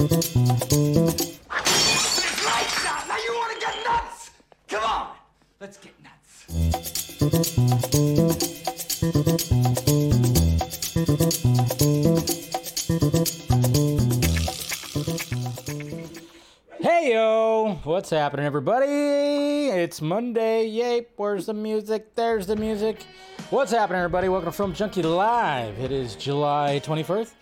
Now you want to get nuts? Come on, let's get nuts. Hey yo, what's happening, everybody? It's Monday. Yay! Where's the music? There's the music. What's happening, everybody? Welcome to Film Junkee Live. It is July 21st.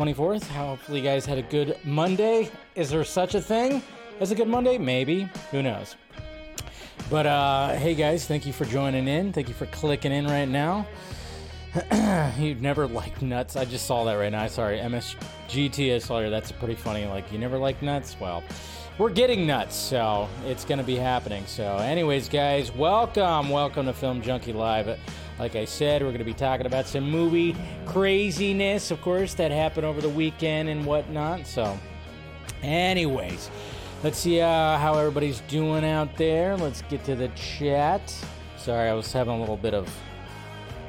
24th. Hopefully, you guys had a good Monday. Is there such a thing as a good Monday? Maybe. Who knows? But uh, hey, guys, thank you for joining in. Thank you for clicking in right now. you never liked nuts. I just saw that right now. Sorry, MSGT. I saw here. That's pretty funny. Like you never liked nuts. Well, we're getting nuts, so it's gonna be happening. So, anyways, guys, welcome, welcome to Film Junkee Live. Like I said, we're gonna be talking about some movie craziness, of course, that happened over the weekend and whatnot. So, anyways, let's see uh, how everybody's doing out there. Let's get to the chat. Sorry, I was having a little bit of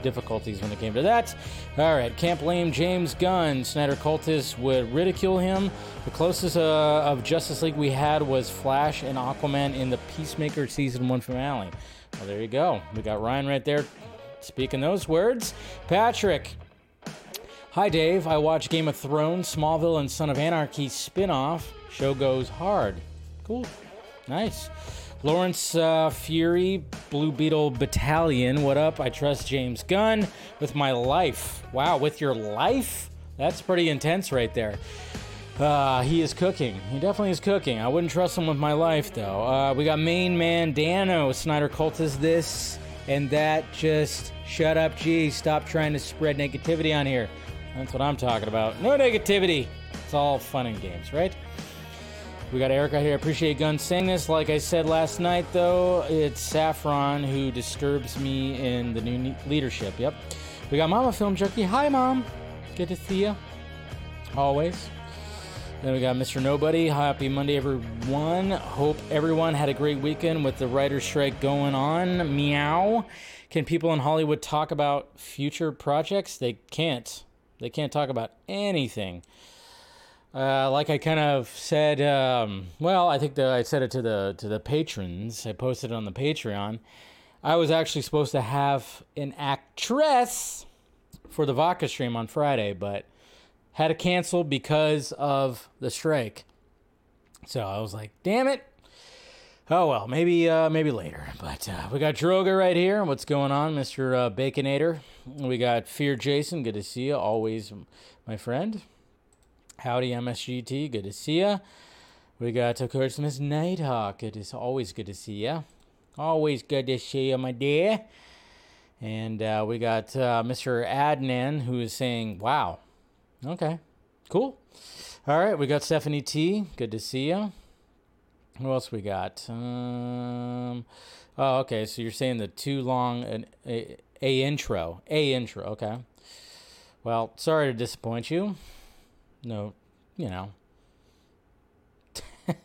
difficulties when it came to that. All right, can't blame James Gunn. Snyder cultists would ridicule him. The closest uh, of Justice League we had was Flash and Aquaman in the Peacemaker season one finale. Well, there you go. We got Ryan right there speaking those words. Patrick. Hi, Dave. I watch Game of Thrones, Smallville, and Son of Anarchy spin-off. Show goes hard. Cool. Nice. Lawrence uh, Fury, Blue Beetle Battalion. What up? I trust James Gunn with my life. Wow, with your life? That's pretty intense right there. Uh, he is cooking. He definitely is cooking. I wouldn't trust him with my life, though. Uh, we got main man Dano. Snyder cultist this and that. Just shut up, G. Stop trying to spread negativity on here. That's what I'm talking about. No negativity. It's all fun and games, right? We got Eric right here. Appreciate Gunn saying this. Like I said last night, though, it's Safran who disturbs me in the new leadership. Yep. We got Mama Film Junkee. Hi, Mom. Good to see you. Always. Then we got Mr. Nobody. Happy Monday, everyone. Hope everyone had a great weekend with the writer's strike going on. Meow. Can people in Hollywood talk about future projects? They can't. They can't talk about anything. Uh, like I kind of said, um, well, I think that I said it to the to the patrons. I posted it on the Patreon. I was actually supposed to have an actress for the vodka stream on Friday, but had to cancel because of the strike. So I was like, damn it. Oh well, maybe uh, maybe later. But uh, we got Droga right here. What's going on, Mister uh, Baconator? We got Fear Jason. Good to see you. Always, my friend. Howdy, MSGT. Good to see ya. We got, of course, Miss Nighthawk. It is always good to see ya. Always good to see ya, my dear. And uh, we got uh, Mr. Adnan who is saying, wow. Okay, cool. All right, we got Stephanie T. Good to see you. Who else we got? Um, oh, okay. So you're saying the too long an a, a intro, a intro. Okay. Well, sorry to disappoint you. No, you know.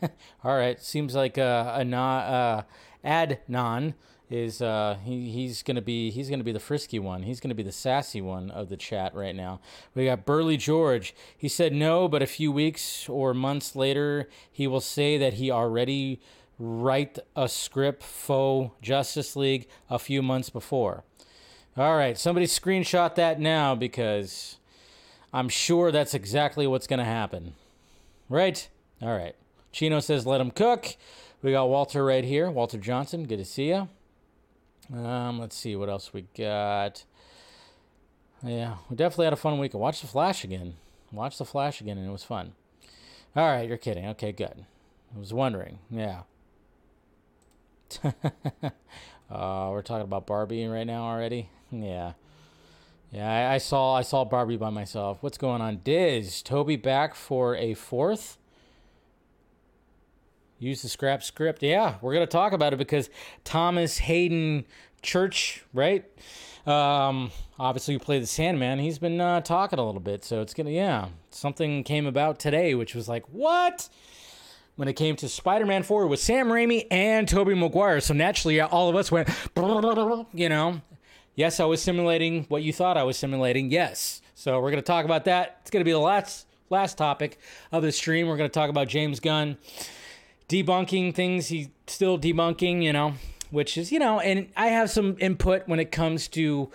All right. Seems like uh, a na uh, Adnan is uh he, he's gonna be he's gonna be the frisky one. He's gonna be the sassy one of the chat right now. We got burley george. He said no but a few weeks or months later he will say that he already write a script for justice league a few months before. All right somebody screenshot that now because i'm sure that's exactly what's gonna happen. Right? All right. Chino says let him cook. We got walter right here. Walter johnson good to see you um, let's see what else we got. Yeah, we definitely had a fun weekend. Watch the Flash again. Watch the Flash again, and it was fun. All right, you're kidding. Okay, good. I was wondering. Yeah. uh, we're talking about Barbie right now already. Yeah. Yeah, I, I saw I saw Barbie by myself. What's going on? Diz, Tobey back for a fourth. Use the scrap script. Yeah, we're gonna talk about it because Thomas Haden Church, right? Um, obviously, we play the Sandman. He's been uh, talking a little bit, so it's gonna yeah. Something came about today, which was like what? When it came to Spider-Man 4 with Sam Raimi and Tobey Maguire, so naturally all of us went, you know. Yes, I was simulating what you thought I was simulating. Yes, so we're gonna talk about that. It's gonna be the last last topic of the stream. We're to talk about James Gunn debunking things he's still debunking, you know, which is, you know, and I have some input when it comes to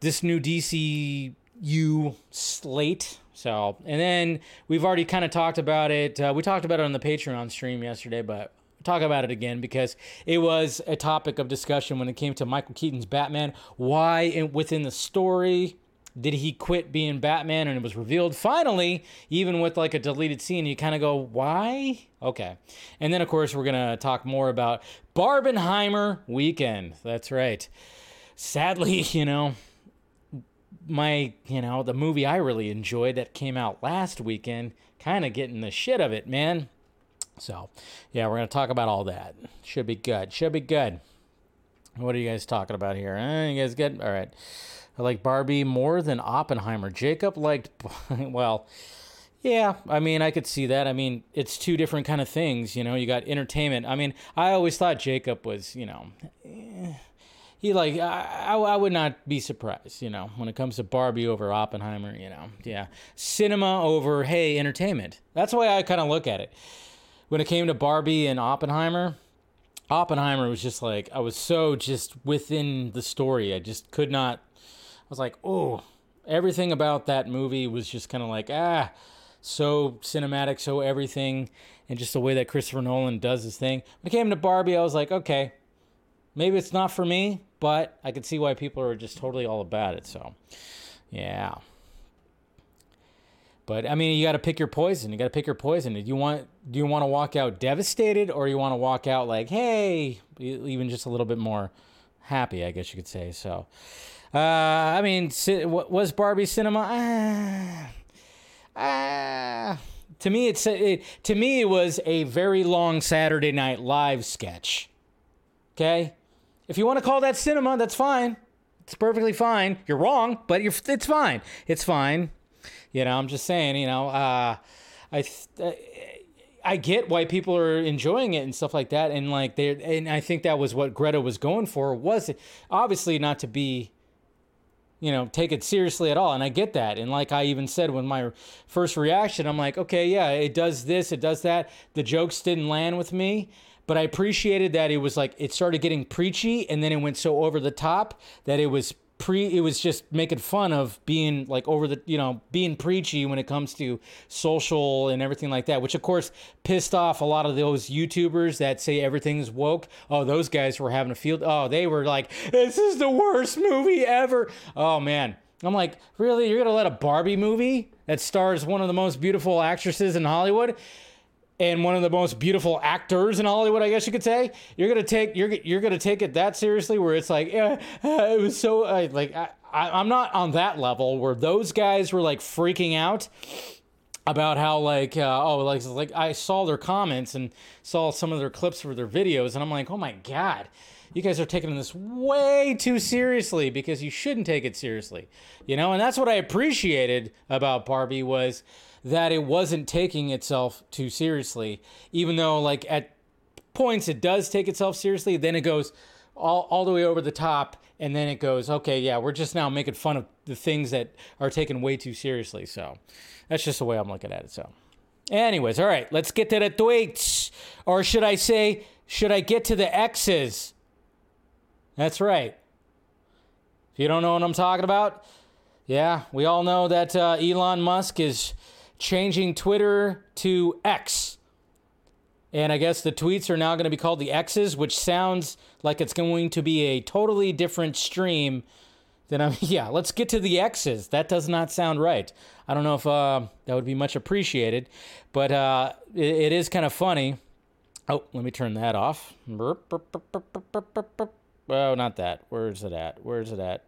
this new DCU slate. So, and then we've already kind of talked about it. Uh, we talked about it on the Patreon stream yesterday, but talk about it again because it was a topic of discussion when it came to Michael Keaton's Batman. Why in, within the story did he quit being Batman? And it was revealed finally, even with like a deleted scene. You kind of go, why? Okay. And then, of course, we're going to talk more about Barbenheimer weekend. That's right. Sadly, you know, my, you know, the movie I really enjoyed that came out last weekend, kind of getting the shit of it, man. So, yeah, we're going to talk about all that. Should be good. Should be good. What are you guys talking about here? Uh, you guys good? All right. I like Barbie more than Oppenheimer. Jacob liked, well, yeah, I mean, I could see that. I mean, it's two different kind of things, you know. You got entertainment. I mean, I always thought Jacob was, you know, eh, he like I, I would not be surprised, you know, when it comes to Barbie over Oppenheimer, you know. Yeah. Cinema over hey, entertainment. That's the way I kind of look at it. When it came to Barbie and Oppenheimer, Oppenheimer was just like I was so just within the story. I just could not was like, oh, everything about that movie was just kind of like, ah, so cinematic, so everything, and just the way that Christopher Nolan does his thing. When it came to Barbie, I was like, okay, maybe it's not for me, but I could see why people are just totally all about it. So, yeah. But I mean, you got to pick your poison. You got to pick your poison. Do you want do you want to walk out devastated, or you want to walk out like, hey, even just a little bit more happy? I guess you could say. So, uh, I mean, was Barbie cinema? Uh, uh, to me, it's it, to me it was a very long Saturday Night Live sketch. Okay, if you want to call that cinema, that's fine. It's perfectly fine. You're wrong, but you're, it's fine. It's fine. You know, I'm just saying. You know, uh, I. Uh, I get why people are enjoying it and stuff like that, and like they and I think that was what Greta was going for. Was it obviously not to be you know, take it seriously at all. And I get that. And like I even said when my first reaction, I'm like, okay, yeah, it does this, it does that. The jokes didn't land with me. But I appreciated that it was like it started getting preachy and then it went so over the top that it was pre it was just making fun of being like over the you know being preachy when it comes to social and everything like that which of course pissed off a lot of those youtubers that say everything's woke. Oh those guys were having a field oh they were like this is the worst movie ever. Oh man. I'm like really? You're gonna let a barbie movie that stars one of the most beautiful actresses in hollywood and one of the most beautiful actors in Hollywood, I guess you could say. You're gonna take you're you're gonna take it that seriously, where it's like, yeah, it was so like I, I, I'm not on that level where those guys were like freaking out about how like uh, oh like like I saw their comments and saw some of their clips for their videos, and I'm like, oh my god. You guys are taking this way too seriously because you shouldn't take it seriously, you know. And that's what I appreciated about Barbie was that it wasn't taking itself too seriously, even though like at points it does take itself seriously. Then it goes all, all the way over the top, and then it goes, okay, yeah, we're just now making fun of the things that are taken way too seriously. So that's just the way I'm looking at it. So, anyways, all right, let's get to the tweets, or should I say, should I get to the X's? That's right. If you don't know what I'm talking about, yeah, we all know that uh, Elon Musk is changing Twitter to X. And I guess the tweets are now going to be called the X's, which sounds like it's going to be a totally different stream than I'm. Yeah, let's get to the X's. That does not sound right. I don't know if uh, that would be much appreciated, but uh, it, it is kind of funny. Oh, let me turn that off. Oh, not that. Where's it at? Where's it at?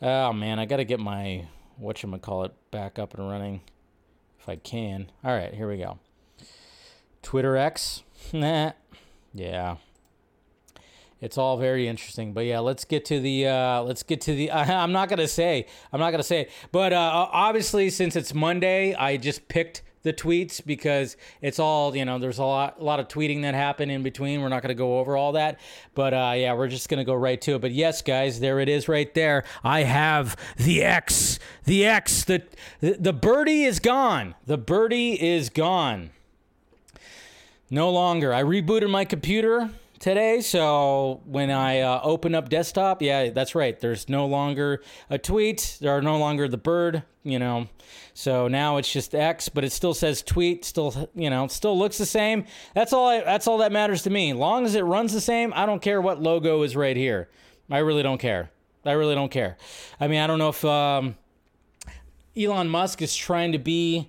Oh man, I got to get my what call it back up and running. I can. All right, here we go. Twitter X. Nah. Yeah. It's all very interesting, but yeah, let's get to the. Uh, let's get to the. I'm not gonna say. I'm not gonna say. But uh, obviously, since it's Monday, I just picked the tweets because it's all you know. There's a lot, a lot of tweeting that happened in between. We're not going to go over all that, but uh, yeah, we're just going to go right to it. But yes, guys, there it is, right there. I have the X, the X. The the, the birdie is gone. The birdie is gone. No longer. I rebooted my computer today. So when I uh, open up desktop, yeah, that's right. There's no longer a tweet. There are no longer the bird, you know. So now it's just X, but it still says tweet. Still, you know, still looks the same. That's all. I, that's all that matters to me. Long as it runs the same, I don't care what logo is right here. I really don't care. I really don't care. I mean, I don't know if um, Elon Musk is trying to be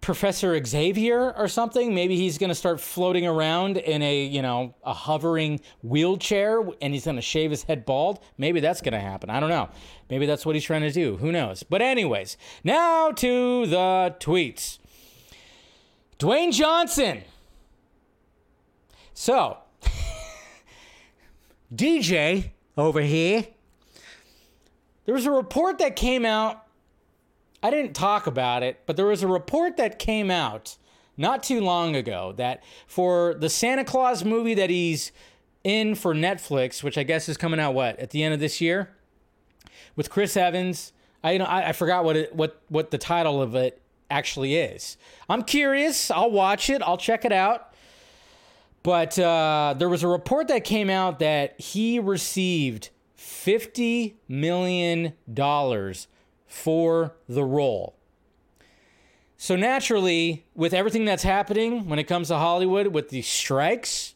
Professor Xavier or something. Maybe he's going to start floating around in a, you know, a hovering wheelchair and he's going to shave his head bald. Maybe that's going to happen. I don't know. Maybe that's what he's trying to do. Who knows? But, anyways, now to the tweets. Dwayne Johnson. So, DJ over here, there was a report that came out I didn't talk about it, but there was a report that came out not too long ago that for the Santa Claus movie that he's in for Netflix, which I guess is coming out what at the end of this year, with Chris Evans. I you know I, I forgot what it, what what the title of it actually is. I'm curious. I'll watch it. I'll check it out. But uh, there was a report that came out that he received fifty million dollars for the role. So naturally, with everything that's happening when it comes to Hollywood, with these strikes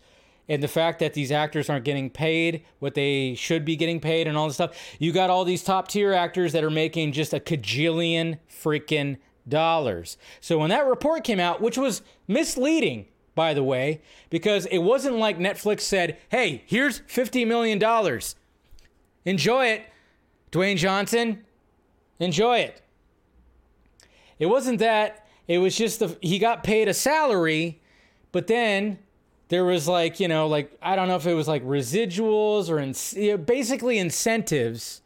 and the fact that these actors aren't getting paid what they should be getting paid and all this stuff, you got all these top tier actors that are making just a cajillion freaking dollars. So when that report came out, which was misleading, by the way, because it wasn't like Netflix said, hey, here's $50 million. Enjoy it, Dwayne Johnson. Enjoy it. It wasn't that. It was just the he got paid a salary, but then there was like you know like I don't know if it was like residuals or in, basically incentives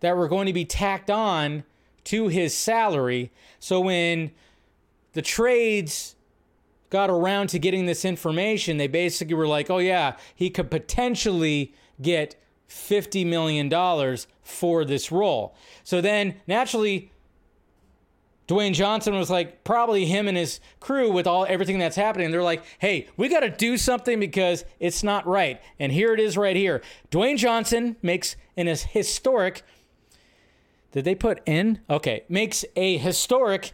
that were going to be tacked on to his salary. So when the trades got around to getting this information, they basically were like, "Oh yeah, he could potentially get $50 million for this role. So then naturally, Dwayne Johnson was like, probably him and his crew with all everything that's happening. They're like, hey, we got to do something because it's not right. And here it is right here. Dwayne Johnson makes an historic. Did they put in? Okay, makes a historic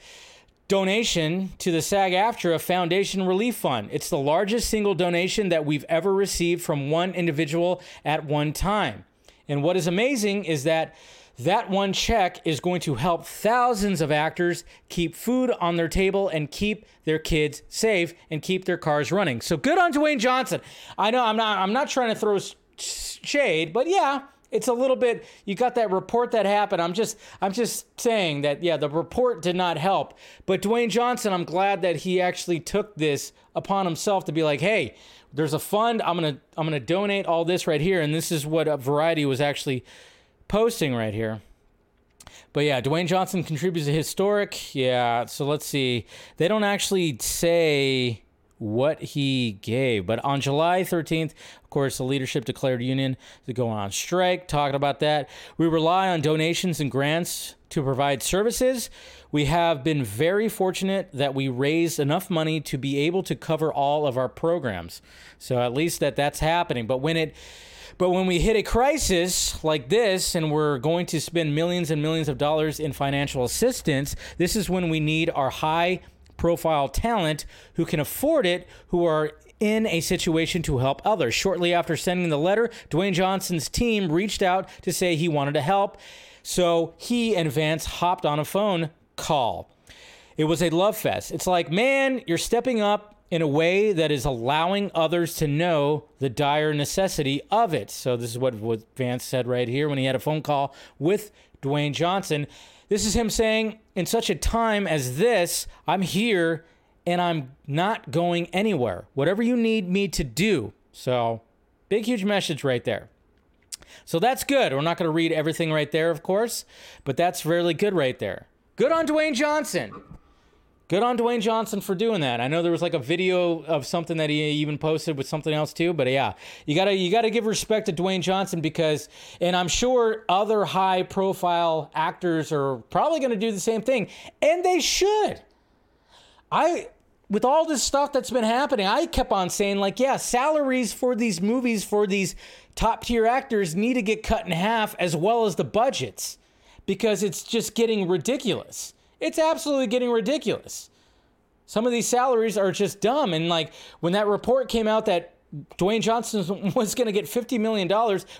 donation to the SAG AFTRA Foundation Relief Fund. It's the largest single donation that we've ever received from one individual at one time. And what is amazing is that that one check is going to help thousands of actors keep food on their table and keep their kids safe and keep their cars running. So good on Dwayne Johnson. I know I'm not I'm not trying to throw shade, but yeah, it's a little bit you got that report that happened. I'm just i'm just saying that yeah the report did not help. But dwayne johnson i'm glad that he actually took this upon himself to be like hey there's a fund. I'm gonna i'm gonna donate all this right here. And this is what variety was actually posting right here. But yeah, Dwayne Johnson contributes a historic. Yeah, so let's see. They don't actually say what he gave. But on July 13th, of course, the leadership declared union to go on strike, talking about that. We rely on donations and grants to provide services. We have been very fortunate that we raised enough money to be able to cover all of our programs. So at least that that's happening. But when it but when we hit a crisis like this and we're going to spend millions and millions of dollars in financial assistance, this is when we need our high profile talent who can afford it, who are in a situation to help others. Shortly after sending the letter, Dwayne Johnson's team reached out to say he wanted to help. So he and Vance hopped on a phone call. It was a love fest. It's like, man, you're stepping up in a way that is allowing others to know the dire necessity of it. So this is what, Vance said right here when he had a phone call with Dwayne Johnson. This is him saying, in such a time as this, I'm here and I'm not going anywhere. Whatever you need me to do. So, big, huge message right there. So that's good. We're not going to read everything right there, of course, but that's really good right there. Good on Dwayne Johnson. Good on Dwayne Johnson for doing that. I know there was like a video of something that he even posted with something else too, but yeah, you gotta you gotta give respect to Dwayne Johnson because, and I'm sure other high profile actors are probably gonna do the same thing, and they should. I with all this stuff that's been happening, I kept on saying, like, yeah, salaries for these movies for these top tier actors need to get cut in half as well as the budgets because it's just getting ridiculous. It's absolutely getting ridiculous. Some of these salaries are just dumb. And like when that report came out that Dwayne Johnson was going to get $50 million,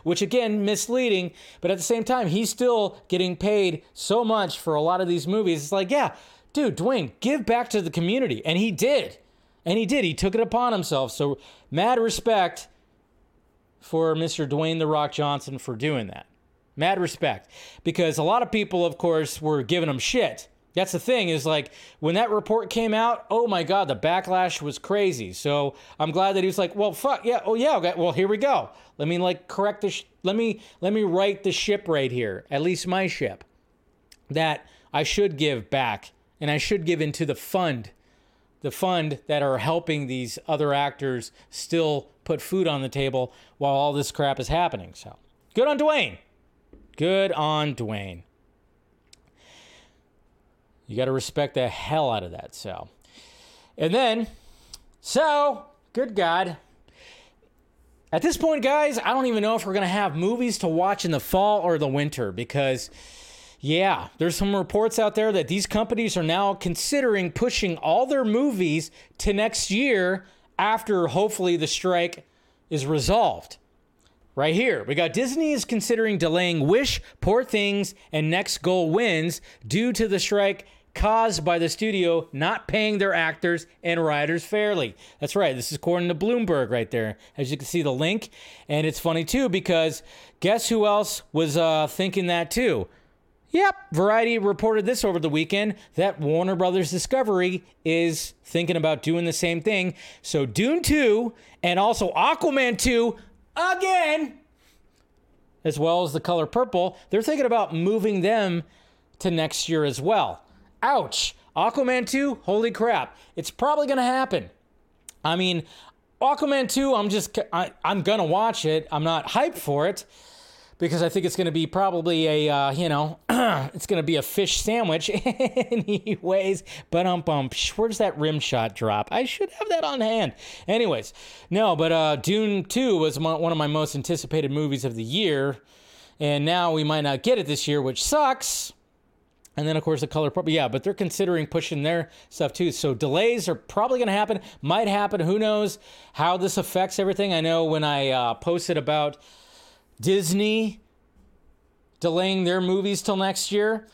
which again, misleading, but at the same time, he's still getting paid so much for a lot of these movies. It's like, yeah, dude, Dwayne, give back to the community. And he did. And he did. He took it upon himself. So, mad respect for Mr. Dwayne The Rock Johnson for doing that. Mad respect. Because a lot of people, of course, were giving him shit. That's the thing is like when that report came out, oh my God, the backlash was crazy. So I'm glad that he was like, well, fuck yeah, oh yeah, okay, well here we go. Let me like correct this. Sh- let me let me write the ship right here, at least my ship, that I should give back and I should give into the fund, the fund that are helping these other actors still put food on the table while all this crap is happening. So good on Dwayne. Good on Dwayne. You got to respect the hell out of that. So, and then, so good God. At this point, guys, I don't even know if we're going to have movies to watch in the fall or the winter because yeah, there's some reports out there that these companies are now considering pushing all their movies to next year after hopefully the strike is resolved. Right here, we got Disney is considering delaying Wish, Poor Things, and Next Goal Wins due to the strike caused by the studio not paying their actors and writers fairly. That's right. This is according to Bloomberg right there. As you can see the link. And it's funny too because guess who else was uh, thinking that too? Yep, Variety reported this over the weekend that Warner Brothers Discovery is thinking about doing the same thing. So Dune 2 and also Aquaman 2 again, as well as The Color Purple, they're thinking about moving them to next year as well. Ouch. Aquaman 2, holy crap. It's probably going to happen. I mean, Aquaman 2, I'm just I, I'm going to watch it. I'm not hyped for it because I think it's going to be probably a, uh, you know, it's going to be a fish sandwich, anyways. But um, bum, where's that rim shot drop? I should have that on hand. Anyways, no, but uh, Dune 2 was one of my most anticipated movies of the year. And now we might not get it this year, which sucks. And then, of course, the color purple. Yeah, but they're considering pushing their stuff too. So delays are probably going to happen. Might happen. Who knows how this affects everything? I know when I uh, posted about Disney delaying their movies till next year.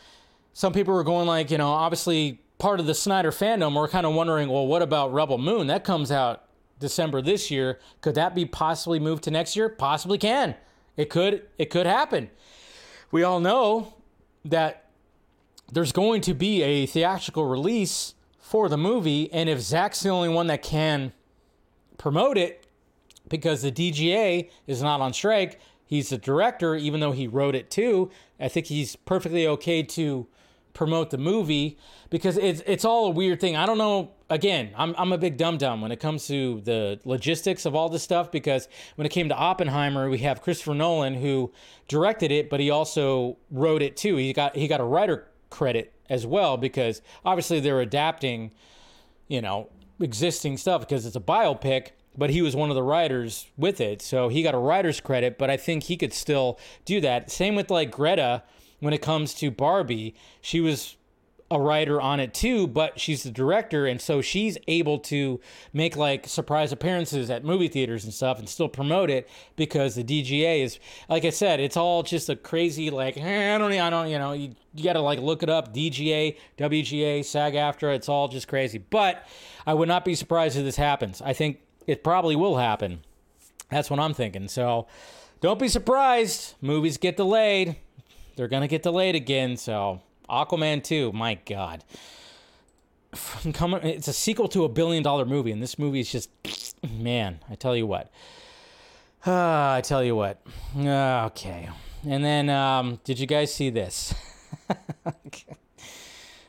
Some people were going like, you know, obviously part of the Snyder fandom were kind of wondering, well, what about Rebel Moon? That comes out December this year. Could that be possibly moved to next year? Possibly can. It could it could happen. We all know that there's going to be a theatrical release for the movie, and if Zach's the only one that can promote it because the DGA is not on strike, he's the director, even though he wrote it too. I think he's perfectly okay to promote the movie because it's it's all a weird thing. I don't know. Again, I'm I'm a big dum dum when it comes to the logistics of all this stuff because when it came to Oppenheimer, we have Christopher Nolan who directed it, but he also wrote it too. He got he got a writer credit as well because obviously they're adapting, you know, existing stuff because it's a biopic but he was one of the writers with it. So he got a writer's credit, but I think he could still do that. Same with like Greta when it comes to Barbie. She was a writer on it too, but she's the director, and so she's able to make like surprise appearances at movie theaters and stuff and still promote it because the DGA is, like I said, it's all just a crazy like eh, I don't, I don't, you know, you, you got to like look it up. DGA, WGA, SAG-AFTRA, it's all just crazy. But I would not be surprised if this happens. I think it probably will happen. That's what I'm thinking. So don't be surprised. Movies get delayed. They're to get delayed again. So Aquaman 2, my God. It's a sequel to a billion dollar movie, and this movie is just, man, I tell you what. Uh, I tell you what. Uh, okay. And then, um, did you guys see this? okay.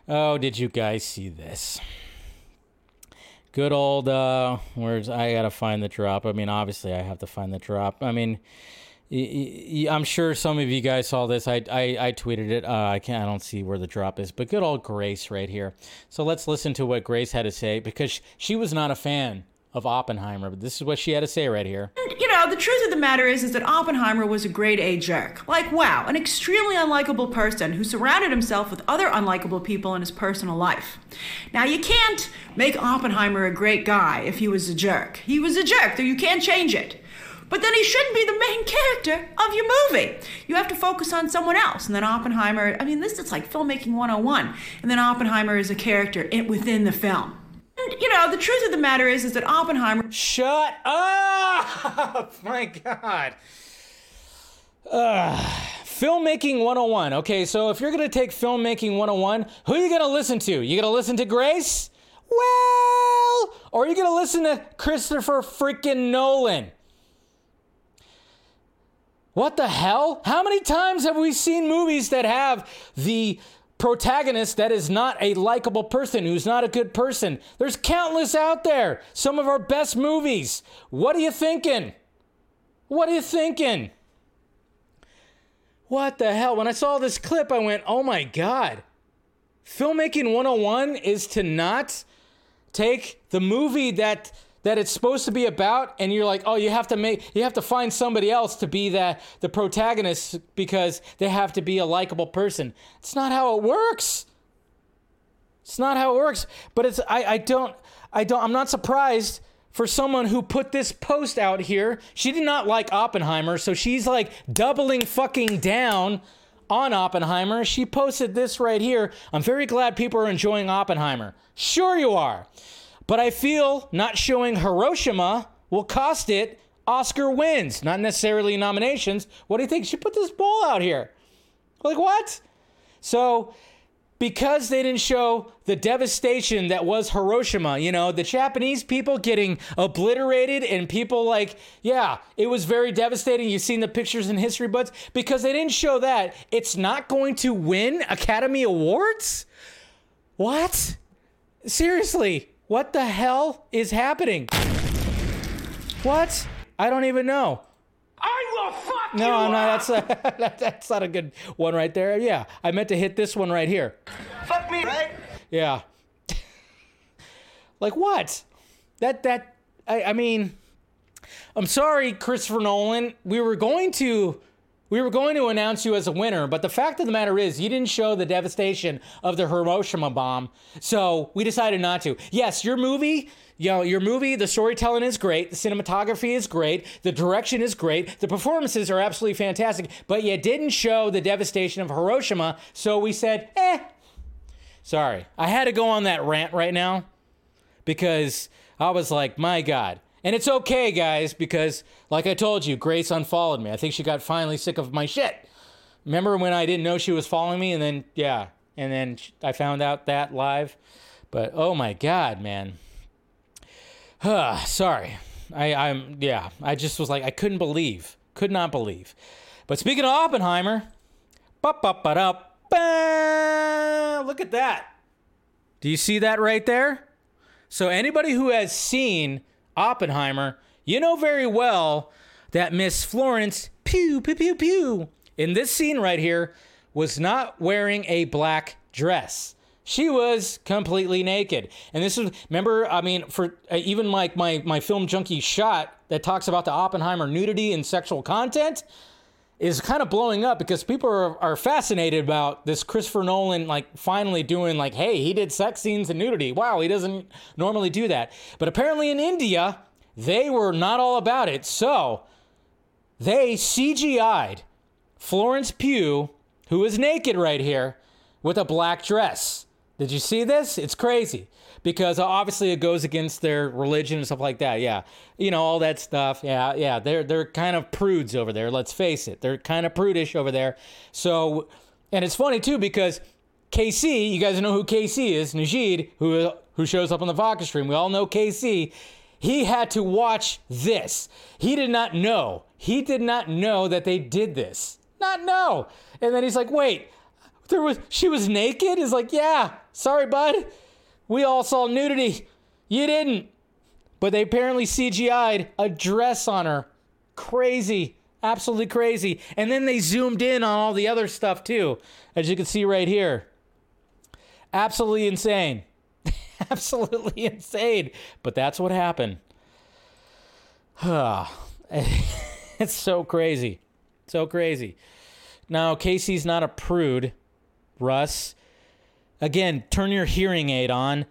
Oh, did you guys see this? Good old uh where's I gotta find the drop. I mean, obviously I have to find the drop. I mean I'm sure some of you guys saw this. I I, I tweeted it. Uh, I can't. I don't see where the drop is, but good old Grace right here. So let's listen to what Grace had to say because she was not a fan of Oppenheimer, but this is what she had to say right here. You know, the truth of the matter is, is that Oppenheimer was a grade A jerk. Like, wow, an extremely unlikable person who surrounded himself with other unlikable people in his personal life. Now, you can't make Oppenheimer a great guy if he was a jerk. He was a jerk, though you can't change it. But then he shouldn't be the main character of your movie. You have to focus on someone else. And then Oppenheimer, I mean, this is like filmmaking 101. And then Oppenheimer is a character in, within the film. And, you know, the truth of the matter is, is that Oppenheimer Shut up! My God. Ugh. Filmmaking 101. Okay, so if you're going to take Filmmaking 101, who are you going to listen to? You going to listen to Grace? Well, or are you going to listen to Christopher freaking Nolan? What the hell? How many times have we seen movies that have the protagonist that is not a likable person, who's not a good person? There's countless out there. Some of our best movies. What are you thinking? What are you thinking? What the hell? When I saw this clip, I went, oh my God. Filmmaking 101 is to not take the movie that that it's supposed to be about and you're like oh you have to make you have to find somebody else to be that the protagonist because they have to be a likable person it's not how it works it's not how it works but it's i i don't i don't i'm not surprised for someone who put this post out here she did not like oppenheimer so she's like doubling fucking down on Oppenheimer. She posted this right here. I'm very glad people are enjoying Oppenheimer. Sure, you are. But I feel not showing Hiroshima will cost it Oscar wins, not necessarily nominations. What do you think? She put this ball out here. Like, what? So, because they didn't show the devastation that was Hiroshima, you know, the Japanese people getting obliterated and people like, yeah, it was very devastating. You've seen the pictures in history books. Because they didn't show that, it's not going to win Academy Awards? What? Seriously, what the hell is happening? What? I don't even know. I will fuck No, you not. up! That's a, that's not a good one right there. Yeah, I meant to hit this one right here. Fuck me, right? Yeah. like what? That that I, I mean, I'm sorry, Christopher Nolan. We were going to we were going to announce you as a winner, but the fact of the matter is you didn't show the devastation of the Hiroshima bomb, so we decided not to. Yes, your movie, you know, your movie, the storytelling is great, the cinematography is great, the direction is great, the performances are absolutely fantastic, but you didn't show the devastation of Hiroshima, so we said, eh. Sorry. I had to go on that rant right now because I was like, my God. And it's okay, guys, because like I told you, Grace unfollowed me. I think she got finally sick of my shit. Remember when I didn't know she was following me, and then yeah, and then I found out that live. But oh my God, man. Sorry, I, I'm yeah. I just was like I couldn't believe, could not believe. But speaking of Oppenheimer, ba-ba-ba-da-ba, look at that. Do you see that right there? So anybody who has seen Oppenheimer, you know very well that Miss Florence Pugh pew pew pew in this scene right here was not wearing a black dress. She was completely naked. And this is remember I mean for uh, even like my my film junkee shot that talks about the Oppenheimer nudity and sexual content is kind of blowing up because people are, are fascinated about this Christopher Nolan like finally doing like, hey, he did sex scenes and nudity. Wow, he doesn't normally do that. But apparently in India, they were not all about it. So they CGI'd Florence Pugh, who is naked right here, with a black dress. Did you see this? It's crazy because uh, obviously it goes against their religion and stuff like that. Yeah, you know all that stuff. Yeah, yeah. They're they're kind of prudes over there. Let's face it, they're kind of prudish over there. So, and it's funny too because KC, you guys know who KC is, Najid, who who shows up on the vodka stream. We all know KC. He had to watch this. He did not know. He did not know that they did this. Not know. And then he's like, wait, there was she was naked? Is like, yeah. Sorry, bud. We all saw nudity. You didn't. But they apparently CGI'd a dress on her. Crazy. Absolutely crazy. And then they zoomed in on all the other stuff too, as you can see right here. Absolutely insane. Absolutely insane. But that's what happened. it's so crazy. So crazy. Now, Casey's not a prude, Russ. Again, turn your hearing aid on.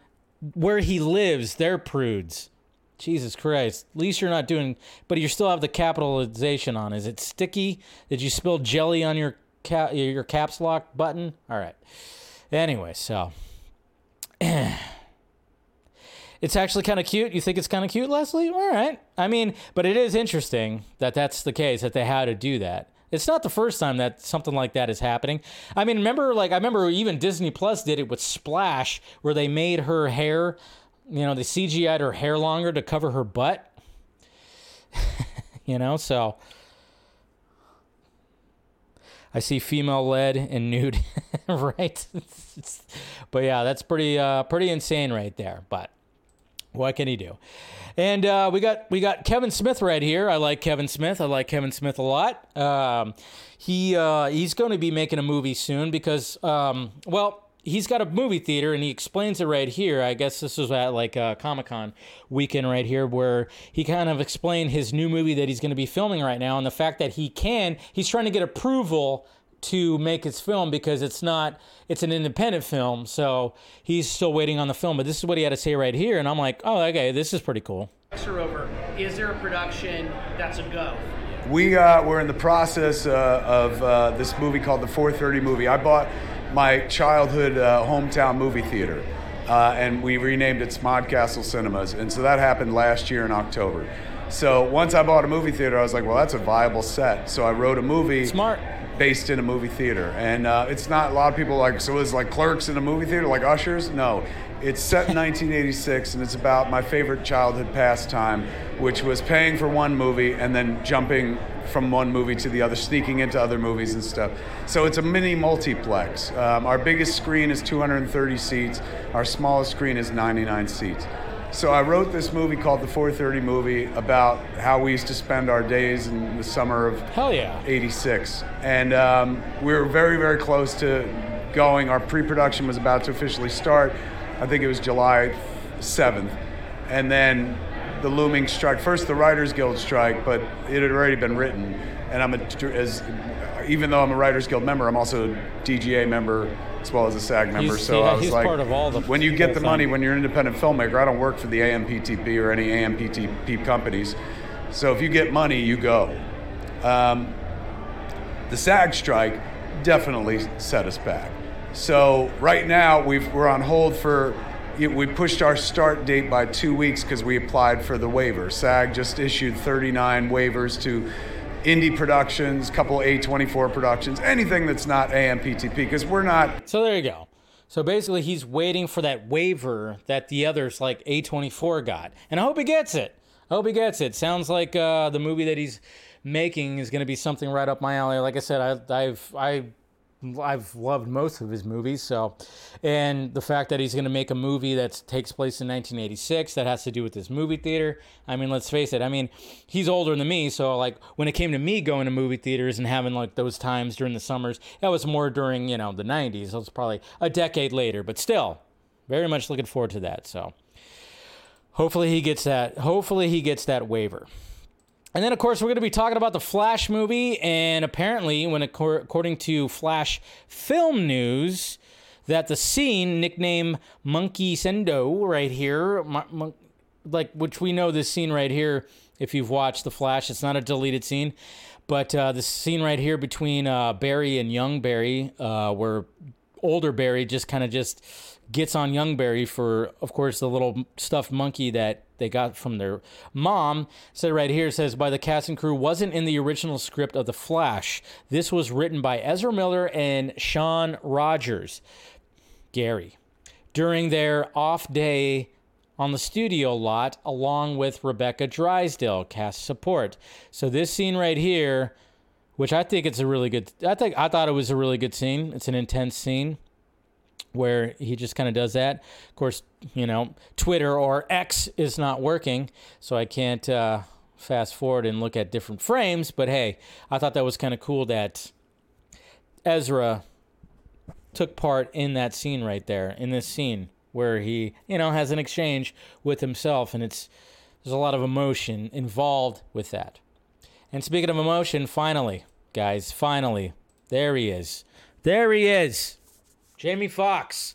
Where he lives, they're prudes. Jesus Christ. At least you're not doing, but you still have the capitalization on. Is it sticky? Did you spill jelly on your cap, your caps lock button? All right. Anyway, so it's actually kind of cute. You think it's kind of cute, Leslie? All right. I mean, but it is interesting that that's the case that they had to do that. It's not the first time that something like that is happening. I mean, remember, like I remember even Disney Plus did it with Splash, where they made her hair, you know, they CGI'd her hair longer to cover her butt. you know, so I see female led and nude, right? but yeah, that's pretty uh, pretty insane right there. But what can he do? And uh, we got we got Kevin Smith right here. I like Kevin Smith. I like Kevin Smith a lot. Um, he uh, he's going to be making a movie soon because um, well he's got a movie theater and he explains it right here. I guess this was at like a Comic Con weekend right here where he kind of explained his new movie that he's going to be filming right now and the fact that he can, he's trying to get approval to make his film because it's not it's an independent film so he's still waiting on the film but this is what he had to say right here and i'm like oh okay this is pretty cool are over. Is there a production that's a go? We uh, we're in the process uh, of uh, this movie called the 430 movie. I bought my childhood uh, hometown movie theater, uh, and we renamed it Smodcastle Cinemas, and so that happened last year in October. So once I bought a movie theater, I was like, well, that's a viable set. So I wrote a movie. Smart based in a movie theater. And uh, it's not a lot of people like, so it's like clerks in a movie theater, like ushers? No. It's set in 1986, and it's about my favorite childhood pastime, which was paying for one movie and then jumping from one movie to the other, sneaking into other movies and stuff. So it's a mini multiplex. Um, our biggest screen is 230 seats, our smallest screen is 99 seats. So I wrote this movie called The 430 Movie about how we used to spend our days in the summer of Hell yeah. 86. And um, we were very, very close to going. Our pre-production was about to officially start. I think it was July 7th. And then the looming strike, first the Writers Guild strike, but it had already been written. And I'm a, as, even though I'm a Writers Guild member, I'm also a DGA member as well as a SAG member. He's, so I was he's like, part of all the when you get the money, thing. when you're an independent filmmaker, I don't work for the AMPTP or any AMPTP companies. So if you get money, you go. Um, the SAG strike definitely set us back. So right now we've, we're on hold for. We pushed our start date by two weeks because we applied for the waiver. SAG just issued 39 waivers to indie productions, couple A24 productions, anything that's not AMPTP because we're not So there you go. So basically, he's waiting for that waiver that the others, like A24, got. And I hope he gets it. I hope he gets it. Sounds like uh, the movie that he's making is going to be something right up my alley. Like I said, I, I've I, I've loved most of his movies. So, and the fact that he's going to make a movie that takes place in 1986 that has to do with this movie theater. I mean, let's face it. I mean, he's older than me, so like when it came to me going to movie theaters and having like those times during the summers, that was more during you know the 90s. That was probably a decade later, but still, very much looking forward to that. So, hopefully he gets that. Hopefully he gets that waiver. And then, of course, we're going to be talking about the Flash movie. And apparently, when according to Flash Film News, that the scene nicknamed Monkey Sendo right here, like which we know this scene right here. If you've watched the Flash, it's not a deleted scene, but uh, the scene right here between uh, Barry and young Barry, uh, where older Barry just kind of just gets on young Barry for, of course, the little stuffed monkey that they got from their mom. Said right here says by the cast and crew wasn't in the original script of The Flash. This was written by Ezra Miller and Sean Rogers. Gary during their off day on the studio lot along with Rebecca Drysdale cast support. So this scene right here, which I think it's a really good I think I thought it was a really good scene. It's an intense scene. where he just kind of does that. Of course, you know, Twitter or X is not working, so I can't uh, fast forward and look at different frames. But hey, I thought that was kind of cool that Ezra took part in that scene right there, in this scene where he, you know, has an exchange with himself, and it's there's a lot of emotion involved with that. And speaking of emotion, finally, guys, finally, there he is. There he is. Jamie Foxx.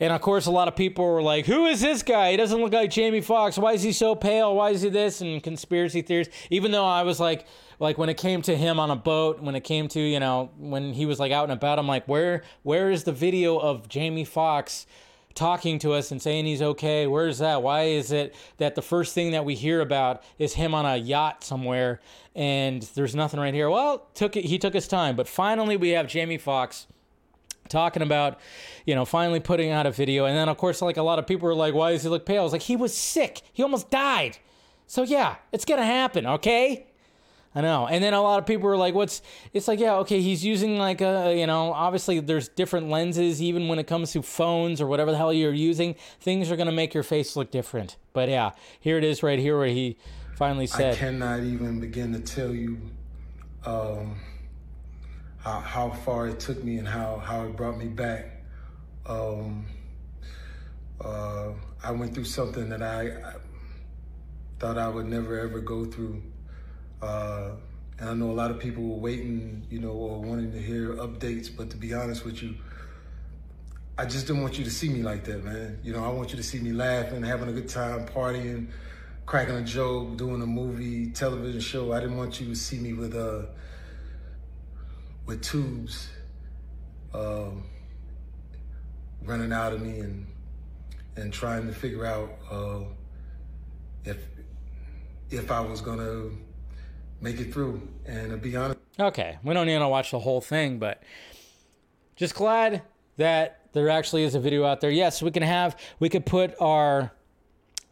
And of course, a lot of people were like, Who is this guy? He doesn't look like Jamie Foxx. Why is he so pale? Why is he this? And conspiracy theories. Even though I was like, like when it came to him on a boat, when it came to, you know, when he was like out and about, I'm like, where where is the video of Jamie Foxx talking to us and saying he's okay? Where's that? Why is it that the first thing that we hear about is him on a yacht somewhere and there's nothing right here? Well, took it he took his time, but finally we have Jamie Foxx talking about, you know, finally putting out a video. And then, of course, like a lot of people were like, why does he look pale? I was like, he was sick. He almost died. So, yeah, it's to happen, okay? I know. And then a lot of people were like, what's, it's like, yeah, okay, he's using like a, you know, obviously there's different lenses, even when it comes to phones or whatever the hell you're using. Things are going to make your face look different. But yeah, here it is right here where he finally said, I cannot even begin to tell you, um, how, how far it took me and how, how it brought me back. Um, uh, I went through something that I, I, thought I would never ever go through. Uh, and I know a lot of people were waiting, you know, or wanting to hear updates, but to be honest with you, I just didn't want you to see me like that, man. You know, I want you to see me laughing, having a good time, partying, cracking a joke, doing a movie, television show. I didn't want you to see me with uh with tubes um, running out of me and and trying to figure out uh, if if I was gonna make it through. And be honest, okay, we don't need to watch the whole thing, but just glad that there actually is a video out there. Yes, we can have we could put our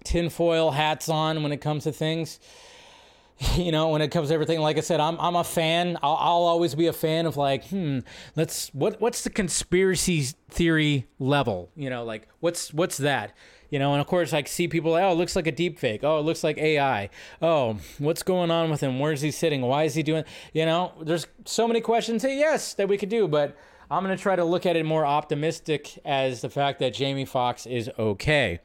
tinfoil hats on when it comes to things you know, when it comes to everything, like I said, I'm I'm a fan. I'll, I'll always be a fan of like, hmm, let's what what's the conspiracy theory level? You know, like what's what's that? You know, and of course, I see people. like, Oh, it looks like a deep fake. Oh, it looks like AI. Oh, what's going on with him? Where's he sitting? Why is he doing? You know, there's so many questions. Hey, yes, that we could do, but I'm gonna try to look at it more optimistic as the fact that Jamie Foxx is okay.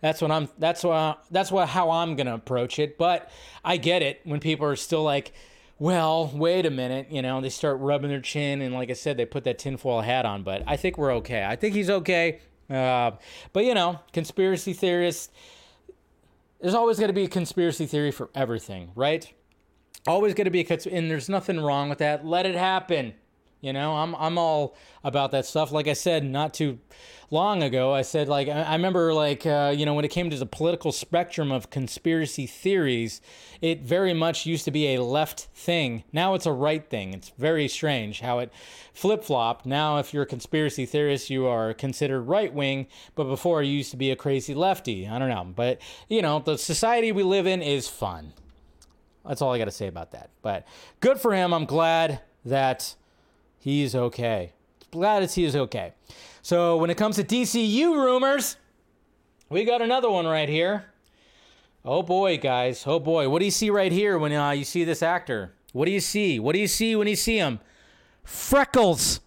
That's what I'm. That's what. That's what how I'm gonna approach it. But I get it when people are still like, well, wait a minute. You know, they start rubbing their chin, and like I said, they put that tinfoil hat on. But I think we're okay. I think he's okay. Uh, but you know, conspiracy theorists. There's always going to be a conspiracy theory for everything, right? Always going to be a and there's nothing wrong with that. Let it happen. You know, I'm I'm all about that stuff. Like I said, not too long ago, I said like I remember like uh, you know when it came to the political spectrum of conspiracy theories, it very much used to be a left thing. Now it's a right thing. It's very strange how it flip flopped. Now, if you're a conspiracy theorist, you are considered right wing, but before you used to be a crazy lefty. I don't know, but you know the society we live in is fun. That's all I got to say about that. But good for him. I'm glad that he's okay. Glad to see he's okay. So when it comes to DCU rumors, we got another one right here. Oh boy, guys. Oh boy. What do you see right here when uh, you see this actor? What do you see? What do you see when you see him? Freckles,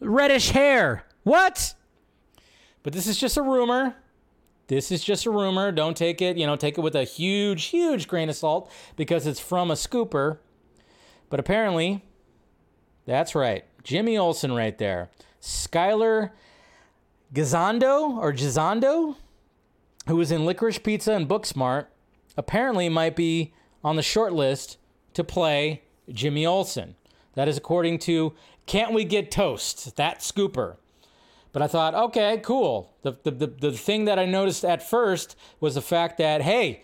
reddish hair. What? But this is just a rumor. This is just a rumor. Don't take it, you know, take it with a huge, huge grain of salt because it's from a scooper. But apparently, that's right. Jimmy Olsen right there. Skyler Gisondo or Gisondo, who was in Licorice Pizza and Booksmart, apparently might be on the short list to play Jimmy Olsen. That is according to Can't We Get Toast, that scooper. But I thought, okay, cool. The, the, the, the thing that I noticed at first was the fact that, hey,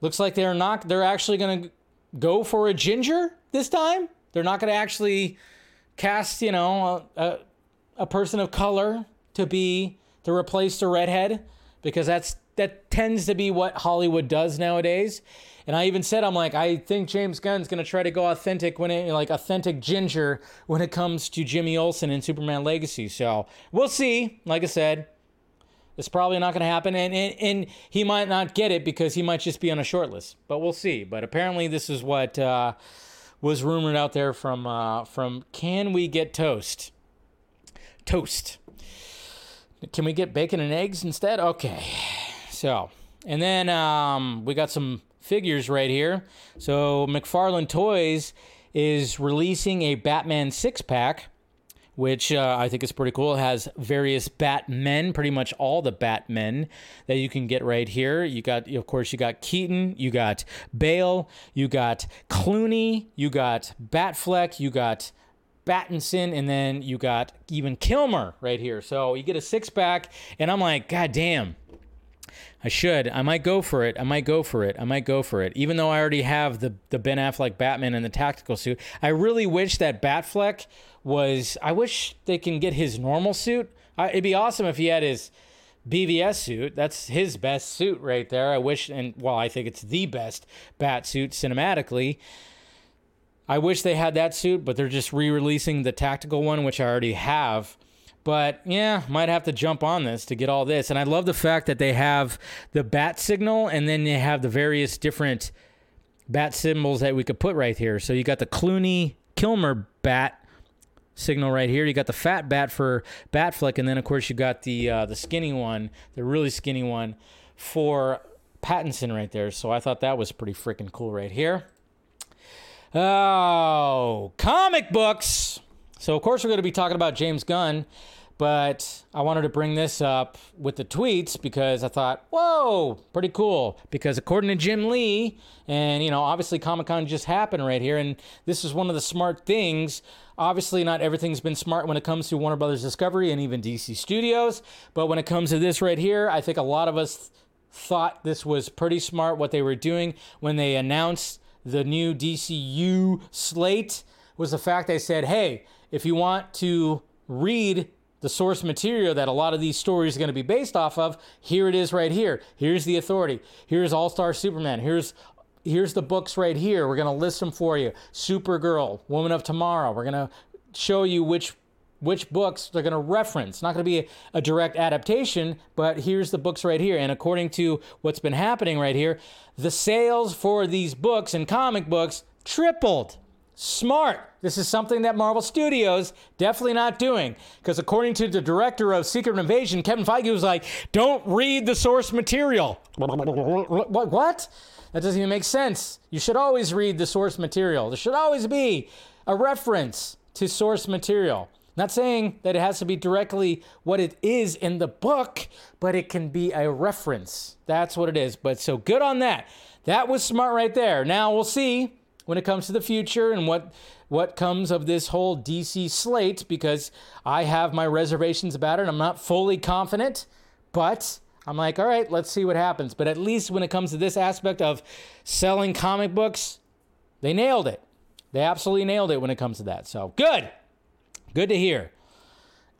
looks like they're not, they're actually going to go for a ginger this time. They're not going to actually cast, you know, a, a person of color to be to replace the redhead because that's that tends to be what Hollywood does nowadays. And I even said, I'm like, I think James Gunn's going to try to go authentic when it, like authentic ginger when it comes to Jimmy Olsen in Superman Legacy. So we'll see. Like I said, it's probably not going to happen. And, and, and he might not get it because he might just be on a short list, but we'll see. But apparently, this is what uh, was rumored out there from, uh, from Can We Get Toast? Toast. Can we get bacon and eggs instead? Okay. So, and then um, we got some figures right here. So, McFarlane Toys is releasing a Batman six pack, which uh, I think is pretty cool. It has various Batmen, pretty much all the Batmen that you can get right here. You got, of course, you got Keaton, you got Bale, you got Clooney, you got Batfleck, you got Battinson, and then you got even Kilmer right here. So you get a six pack, and I'm like, God damn. I should. I might go for it. I might go for it. I might go for it. Even though I already have the the Ben Affleck Batman in the tactical suit, I really wish that Batfleck was. I wish they can get his normal suit. I, it'd be awesome if he had his BVS suit. That's his best suit right there. I wish, and well, I think it's the best Bat suit cinematically. I wish they had that suit, but they're just re-releasing the tactical one, which I already have. But yeah, might have to jump on this to get all this. And I love the fact that they have the bat signal and then they have the various different bat symbols that we could put right here. So you got the Clooney Kilmer bat signal right here. You got the fat bat for Batfleck, and then of course you got the uh, the skinny one, the really skinny one for Pattinson right there. So I thought that was pretty freaking cool right here. Oh, comic books. So, of course, we're going to be talking about James Gunn, but I wanted to bring this up with the tweets because I thought, whoa, pretty cool. Because according to Jim Lee, and, you know, obviously Comic Con just happened right here, and this is one of the smart things. Obviously, not everything's been smart when it comes to Warner Brothers Discovery and even DC Studios, but when it comes to this right here, I think a lot of us thought this was pretty smart what they were doing when they announced the new DCU slate was the fact they said, hey, if you want to read the source material that a lot of these stories are going to be based off of, here it is right here. Here's the authority. Here's All Star Superman. Here's here's the books right here. We're going to list them for you. Supergirl, Woman of Tomorrow. We're going to show you which which books they're going to reference. Not going to be a, a, direct adaptation, but here's the books right here. And according to what's been happening right here, the sales for these books and comic books tripled. Smart. This is something that Marvel Studios definitely not doing. Because according to the director of Secret Invasion, Kevin Feige was like, don't read the source material. What? That doesn't even make sense. You should always read the source material. There should always be a reference to source material. Not saying that it has to be directly what it is in the book, but it can be a reference. That's what it is. But so good on that. That was smart right there. Now we'll see when it comes to the future and what what comes of this whole DC slate because I have my reservations about it. I'm not fully confident, but I'm like, all right, let's see what happens. But at least when it comes to this aspect of selling comic books, they nailed it. They absolutely nailed it when it comes to that. So good. Good to hear.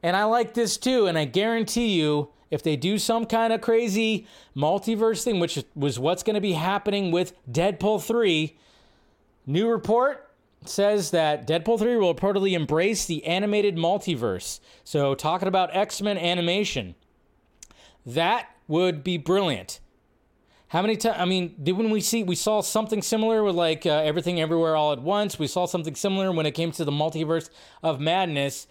And I like this too. And I guarantee you, if they do some kind of crazy multiverse thing, which was what's going to be happening with Deadpool 3, new report says that Deadpool 3 will reportedly embrace the animated multiverse. So, talking about X Men animation, that would be brilliant. How many times? I mean, didn't we see? We saw something similar with like uh, everything, everywhere, all at once. We saw something similar when it came to the multiverse of madness,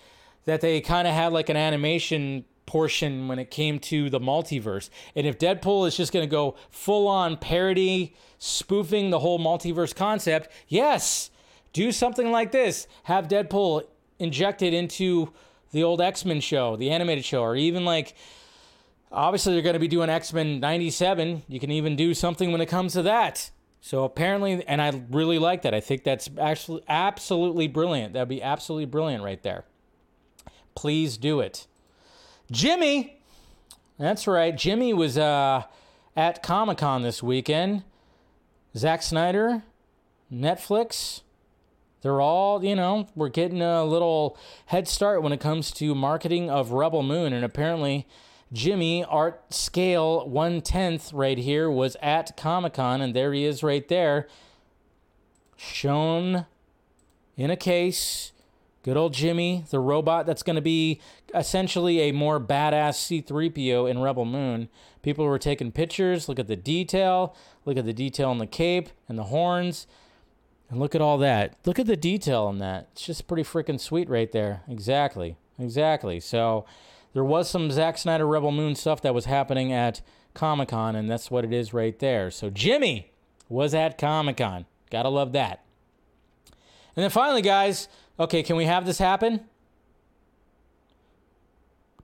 that they kind of had like an animation portion when it came to the multiverse. And if Deadpool is just going to go full on parody, spoofing the whole multiverse concept, yes, do something like this. Have Deadpool injected into the old X Men show, the animated show, or even like Obviously, they're going to be doing X Men 97. You can even do something when it comes to that. So apparently, and I really like that. I think that's actually absolutely brilliant. That'd be absolutely brilliant right there. Please do it. Jimmy, that's right. Jimmy was uh, at Comic Con this weekend. Zack Snyder, Netflix, they're all, you know, we're getting a little head start when it comes to marketing of Rebel Moon. And apparently, Jimmy Art Scale 110th right here was at Comic Con, and there he is right there, shown in a case. Good old Jimmy, the robot that's going to be essentially a more badass C3PO in Rebel Moon. People were taking pictures. Look at the detail. Look at the detail on the cape and the horns. And look at all that. Look at the detail on that. It's just pretty freaking sweet right there. Exactly. Exactly. So there was some Zack Snyder Rebel Moon stuff that was happening at Comic Con, and that's what it is right there. So Jimmy was at Comic Con. Gotta love that. And then finally, guys, okay, can we have this happen?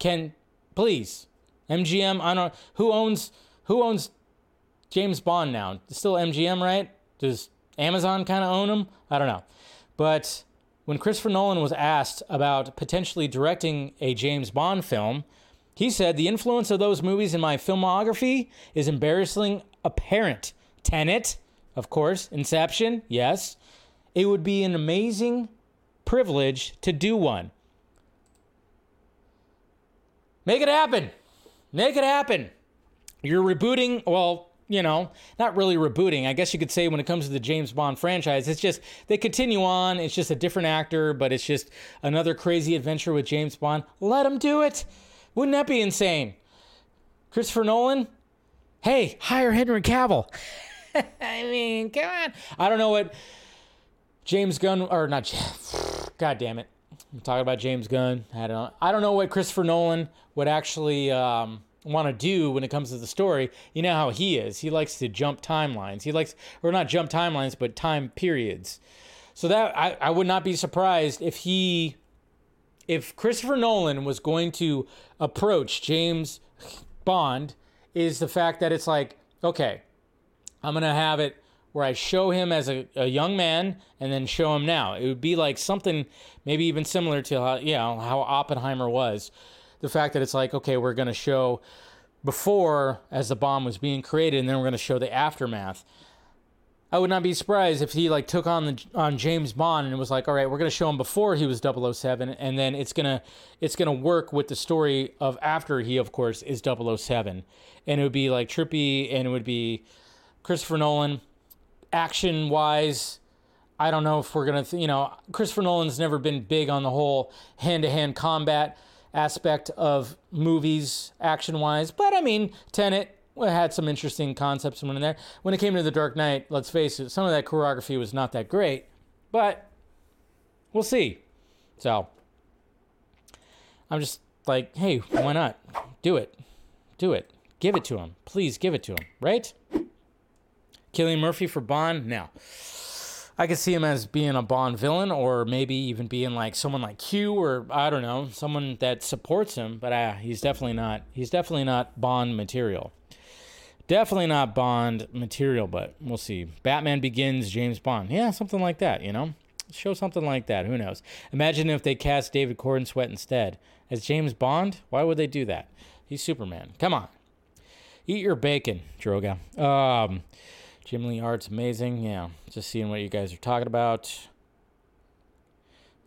Can please MGM? I don't. Who owns who owns James Bond now? It's still MGM, right? Does Amazon kind of own him? I don't know. But when Christopher Nolan was asked about potentially directing a James Bond film, he said the influence of those movies in my filmography is embarrassingly apparent. Tenet, of course, Inception, yes. It would be an amazing privilege to do one. Make it happen. Make it happen. You're rebooting, well, you know, not really rebooting. I guess you could say when it comes to the James Bond franchise, it's just they continue on. It's just a different actor, but it's just another crazy adventure with James Bond. Let him do it. Wouldn't that be insane? Christopher Nolan? Hey, hire Henry Cavill. I mean, come on. I don't know what James Gunn or not. God damn it! I'm talking about James Gunn. I don't. I don't know what Christopher Nolan would actually um, want to do when it comes to the story. You know how he is. He likes to jump timelines. He likes, or not jump timelines, but time periods. So that I, I would not be surprised if he, if Christopher Nolan was going to approach James Bond, is the fact that it's like, okay, I'm gonna have it where I show him as a, a young man and then show him now. It would be like something maybe even similar to how, you know, how Oppenheimer was. The fact that it's like, okay, we're going to show before as the bomb was being created and then we're going to show the aftermath. I would not be surprised if he like took on the on James Bond and was like, all right, we're going to show him before he was 007 and then it's going to it's going to work with the story of after he of course is 007. And it would be like trippy and it would be Christopher Nolan action wise, I don't know if we're gonna, th- you know, Christopher Nolan's never been big on the whole hand to hand combat aspect of movies action wise, but I mean, Tenet had some interesting concepts in there. When it came to The Dark Knight, let's face it, some of that choreography was not that great, but we'll see. So I'm just like, hey, why not? Do it. Do it. Give it to him. Please give it to him, right? Cillian Murphy for Bond? No. I could see him as being a Bond villain or maybe even being like someone like Q or I don't know, someone that supports him, but uh, he's definitely not he's definitely not Bond material. Definitely not Bond material, but we'll see. Batman Begins, James Bond. Yeah, something like that, you know? Show something like that. Who knows? Imagine if they cast David Corenswet instead as James Bond. Why would they do that? He's Superman. Come on. Eat your bacon, Droga. Um, Jim Lee Art's amazing. Yeah, just seeing what you guys are talking about.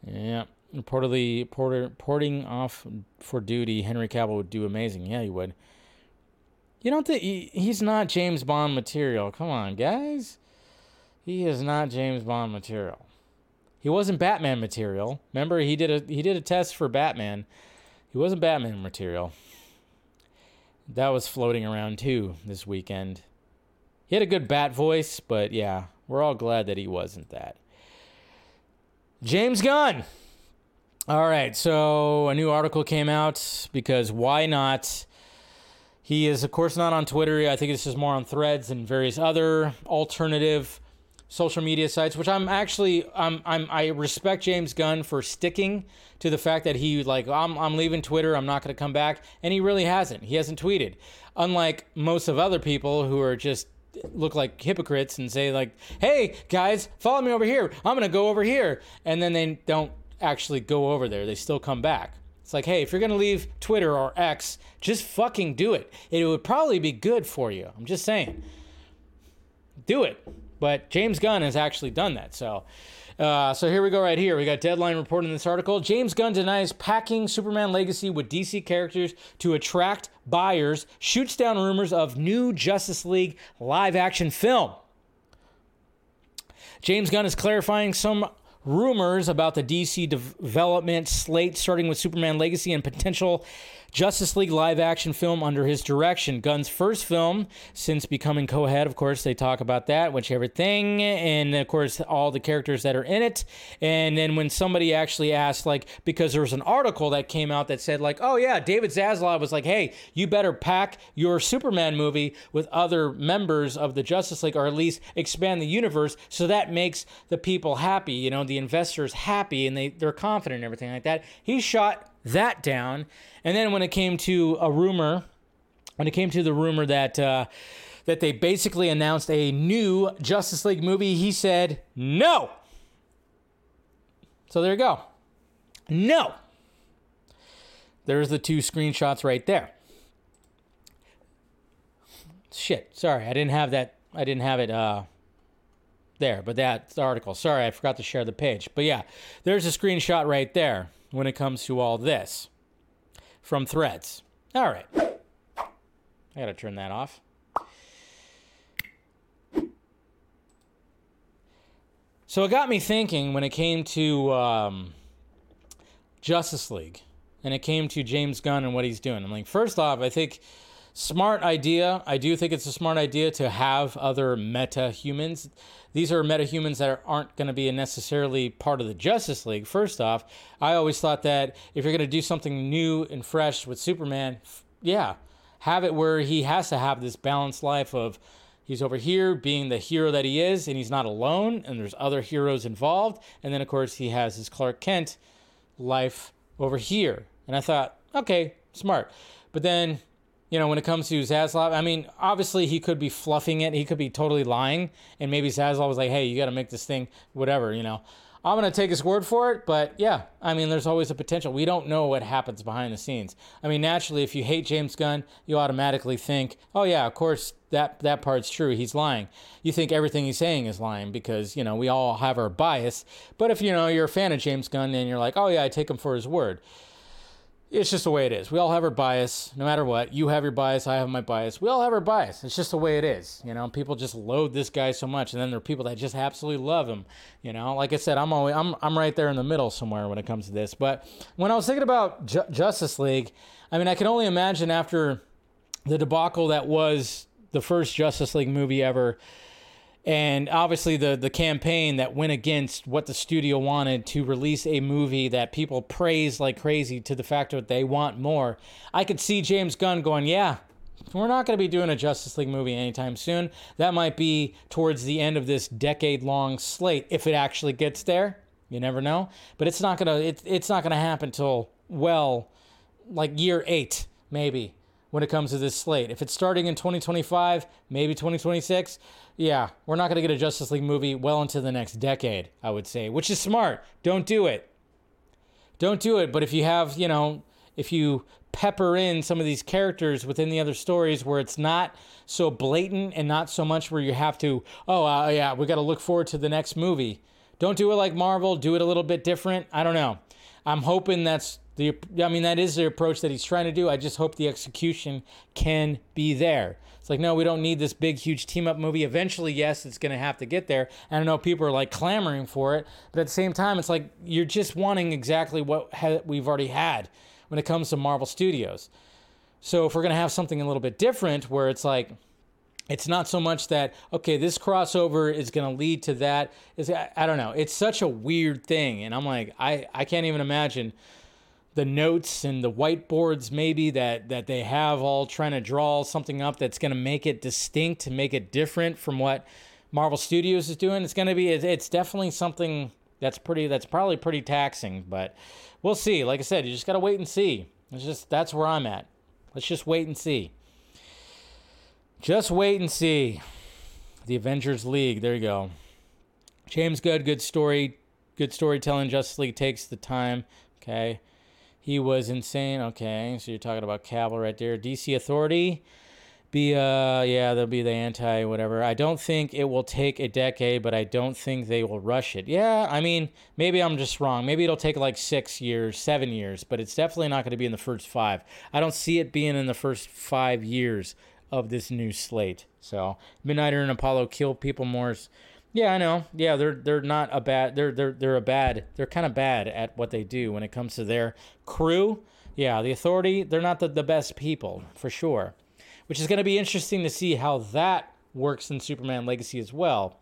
Yeah, reportedly porter, porting off for duty, Henry Cavill would do amazing. Yeah, he would. You don't think he, he's not James Bond material? Come on, guys. He is not James Bond material. He wasn't Batman material. Remember, he did a he did a test for Batman. He wasn't Batman material. That was floating around too this weekend. He had a good bat voice, but yeah, we're all glad that he wasn't that. James Gunn. All right, so a new article came out because why not? He is, of course, not on Twitter. I think this is more on threads and various other alternative social media sites, which I'm actually I'm, I'm I respect James Gunn for sticking to the fact that he like I'm I'm leaving Twitter, I'm not going to come back, and he really hasn't. He hasn't tweeted. Unlike most of other people who are just look like hypocrites and say like, "Hey guys, follow me over here. I'm gonna go over here," and then they don't actually go over there. They still come back. It's like, hey, if you're gonna leave Twitter or X, just fucking do it. It would probably be good for you. I'm just saying. Do it. But James Gunn has actually done that. So, uh, so here we go right here. We got Deadline reporting this article. James Gunn denies packing Superman Legacy with DC characters to attract buyers, shoots down rumors of new Justice League live action film. James Gunn is clarifying some rumors about the DC development slate, starting with Superman Legacy and potential Justice League live action film under his direction. Gunn's first film since becoming co head, of course, they talk about that, which everything, and of course, all the characters that are in it. And then when somebody actually asked, like, because there was an article that came out that said, like, oh yeah, David Zaslav was like, hey, you better pack your Superman movie with other members of the Justice League, or at least expand the universe so that makes the people happy, you know, the investors happy and they, they're confident and everything like that. He shot that down. And then when it came to a rumor, when it came to the rumor that uh, that they basically announced a new Justice League movie, he said no. So there you go. No. There's the two screenshots right there. Shit, sorry, I didn't have that. I didn't have it uh, there, but that's the article. Sorry, I forgot to share the page. But yeah, there's a screenshot right there when it comes to all this from threads. All right. I got to turn that off. So it got me thinking when it came to um, Justice League and it came to James Gunn and what he's doing. I'm like, first off, I think smart idea. I do think it's a smart idea to have other meta humans these are meta humans that aren't going to be necessarily part of the Justice League. First off, I always thought that if you're going to do something new and fresh with Superman, yeah, have it where he has to have this balanced life of he's over here being the hero that he is and he's not alone and there's other heroes involved and then of course he has his Clark Kent life over here. And I thought, okay, smart. But then you know, when it comes to Zaslav, I mean, obviously he could be fluffing it. He could be totally lying. And maybe Zaslav was like, hey, you got to make this thing, whatever, you know. I'm going to take his word for it, but yeah, I mean, there's always a potential. We don't know what happens behind the scenes. I mean, naturally, if you hate James Gunn, you automatically think, oh, yeah, of course, that, that part's true. He's lying. You think everything he's saying is lying because, you know, we all have our bias. But if, you know, you're a fan of James Gunn and you're like, oh, yeah, I take him for his word it's just the way it is. We all have our bias, no matter what. You have your bias, I have my bias. We all have our bias. It's just the way it is. You know, people just load this guy so much, and then there are people that just absolutely love him. You know, like I said, I'm always I'm I'm right there in the middle somewhere when it comes to this. But when I was thinking about Ju- Justice League, I mean, I can only imagine after the debacle that was the first Justice League movie ever and obviously the the campaign that went against what the studio wanted to release a movie that people praise like crazy to the fact that they want more. I could see James Gunn going, "Yeah, we're not going to be doing a Justice League movie anytime soon. That might be towards the end of this decade-long slate if it actually gets there. You never know, but it's not going to it, it's not going to happen till well like year 8 maybe when it comes to this slate. If it's starting in 2025, maybe 2026, yeah, we're not going to get a Justice League movie well into the next decade, I would say, which is smart. Don't do it. Don't do it. But if you have, you know, if you pepper in some of these characters within the other stories where it's not so blatant and not so much where you have to, oh, uh, yeah, we got to look forward to the next movie. Don't do it like Marvel. Do it a little bit different. I don't know. I'm hoping that's the. I mean, that is the approach that he's trying to do. I just hope the execution can be there. It's like, no, we don't need this big, huge team up movie. Eventually, yes, it's going to have to get there. And I know people are like clamoring for it, but at the same time, it's like you're just wanting exactly what ha- we've already had when it comes to Marvel Studios. So if we're going to have something a little bit different where it's like, it's not so much that okay this crossover is going to lead to that is I, don't know it's such a weird thing and i'm like i i can't even imagine the notes and the whiteboards maybe that that they have all trying to draw something up that's going to make it distinct make it different from what Marvel Studios is doing. It's going to be it's definitely something that's pretty that's probably pretty taxing, but we'll see. Like I said, you just got to wait and see. It's just that's where I'm at. Let's just wait and see. Just wait and see. The Avengers League. There you go. James Good, good story, good storytelling. Justice League takes the time. Okay. He was insane. Okay, so you're talking about Cavill right there. DC Authority. be uh yeah they'll be the anti whatever i don't think it will take a decade but i don't think they will rush it yeah i mean maybe i'm just wrong maybe it'll take like six years seven years but it's definitely not going to be in the first five i don't see it being in the first five years of this new slate so midnighter and apollo kill people more yeah i know yeah they're they're not a bad they're they're they're a bad they're kind of bad at what they do when it comes to their crew yeah the authority they're not the, the best people for sure which is going to be interesting to see how that works in Superman Legacy as well.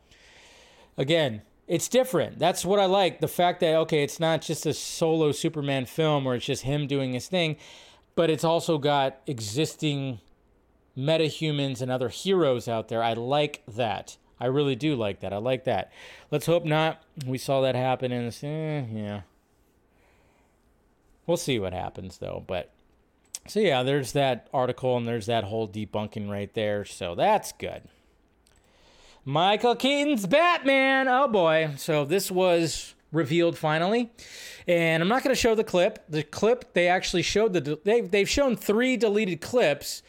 Again, it's different. That's what I like. The fact that, okay, it's not just a solo Superman film where it's just him doing his thing, but it's also got existing metahumans and other heroes out there. I like that. I really do like that. I like that. Let's hope not. We saw that happen in this. Eh, yeah. We'll see what happens, though. But so yeah, there's that article and there's that whole debunking right there. So that's good. Michael Keaton's Batman. Oh boy. So this was revealed finally. And I'm not going to show the clip. The clip they actually showed the they've they've shown 3 deleted clips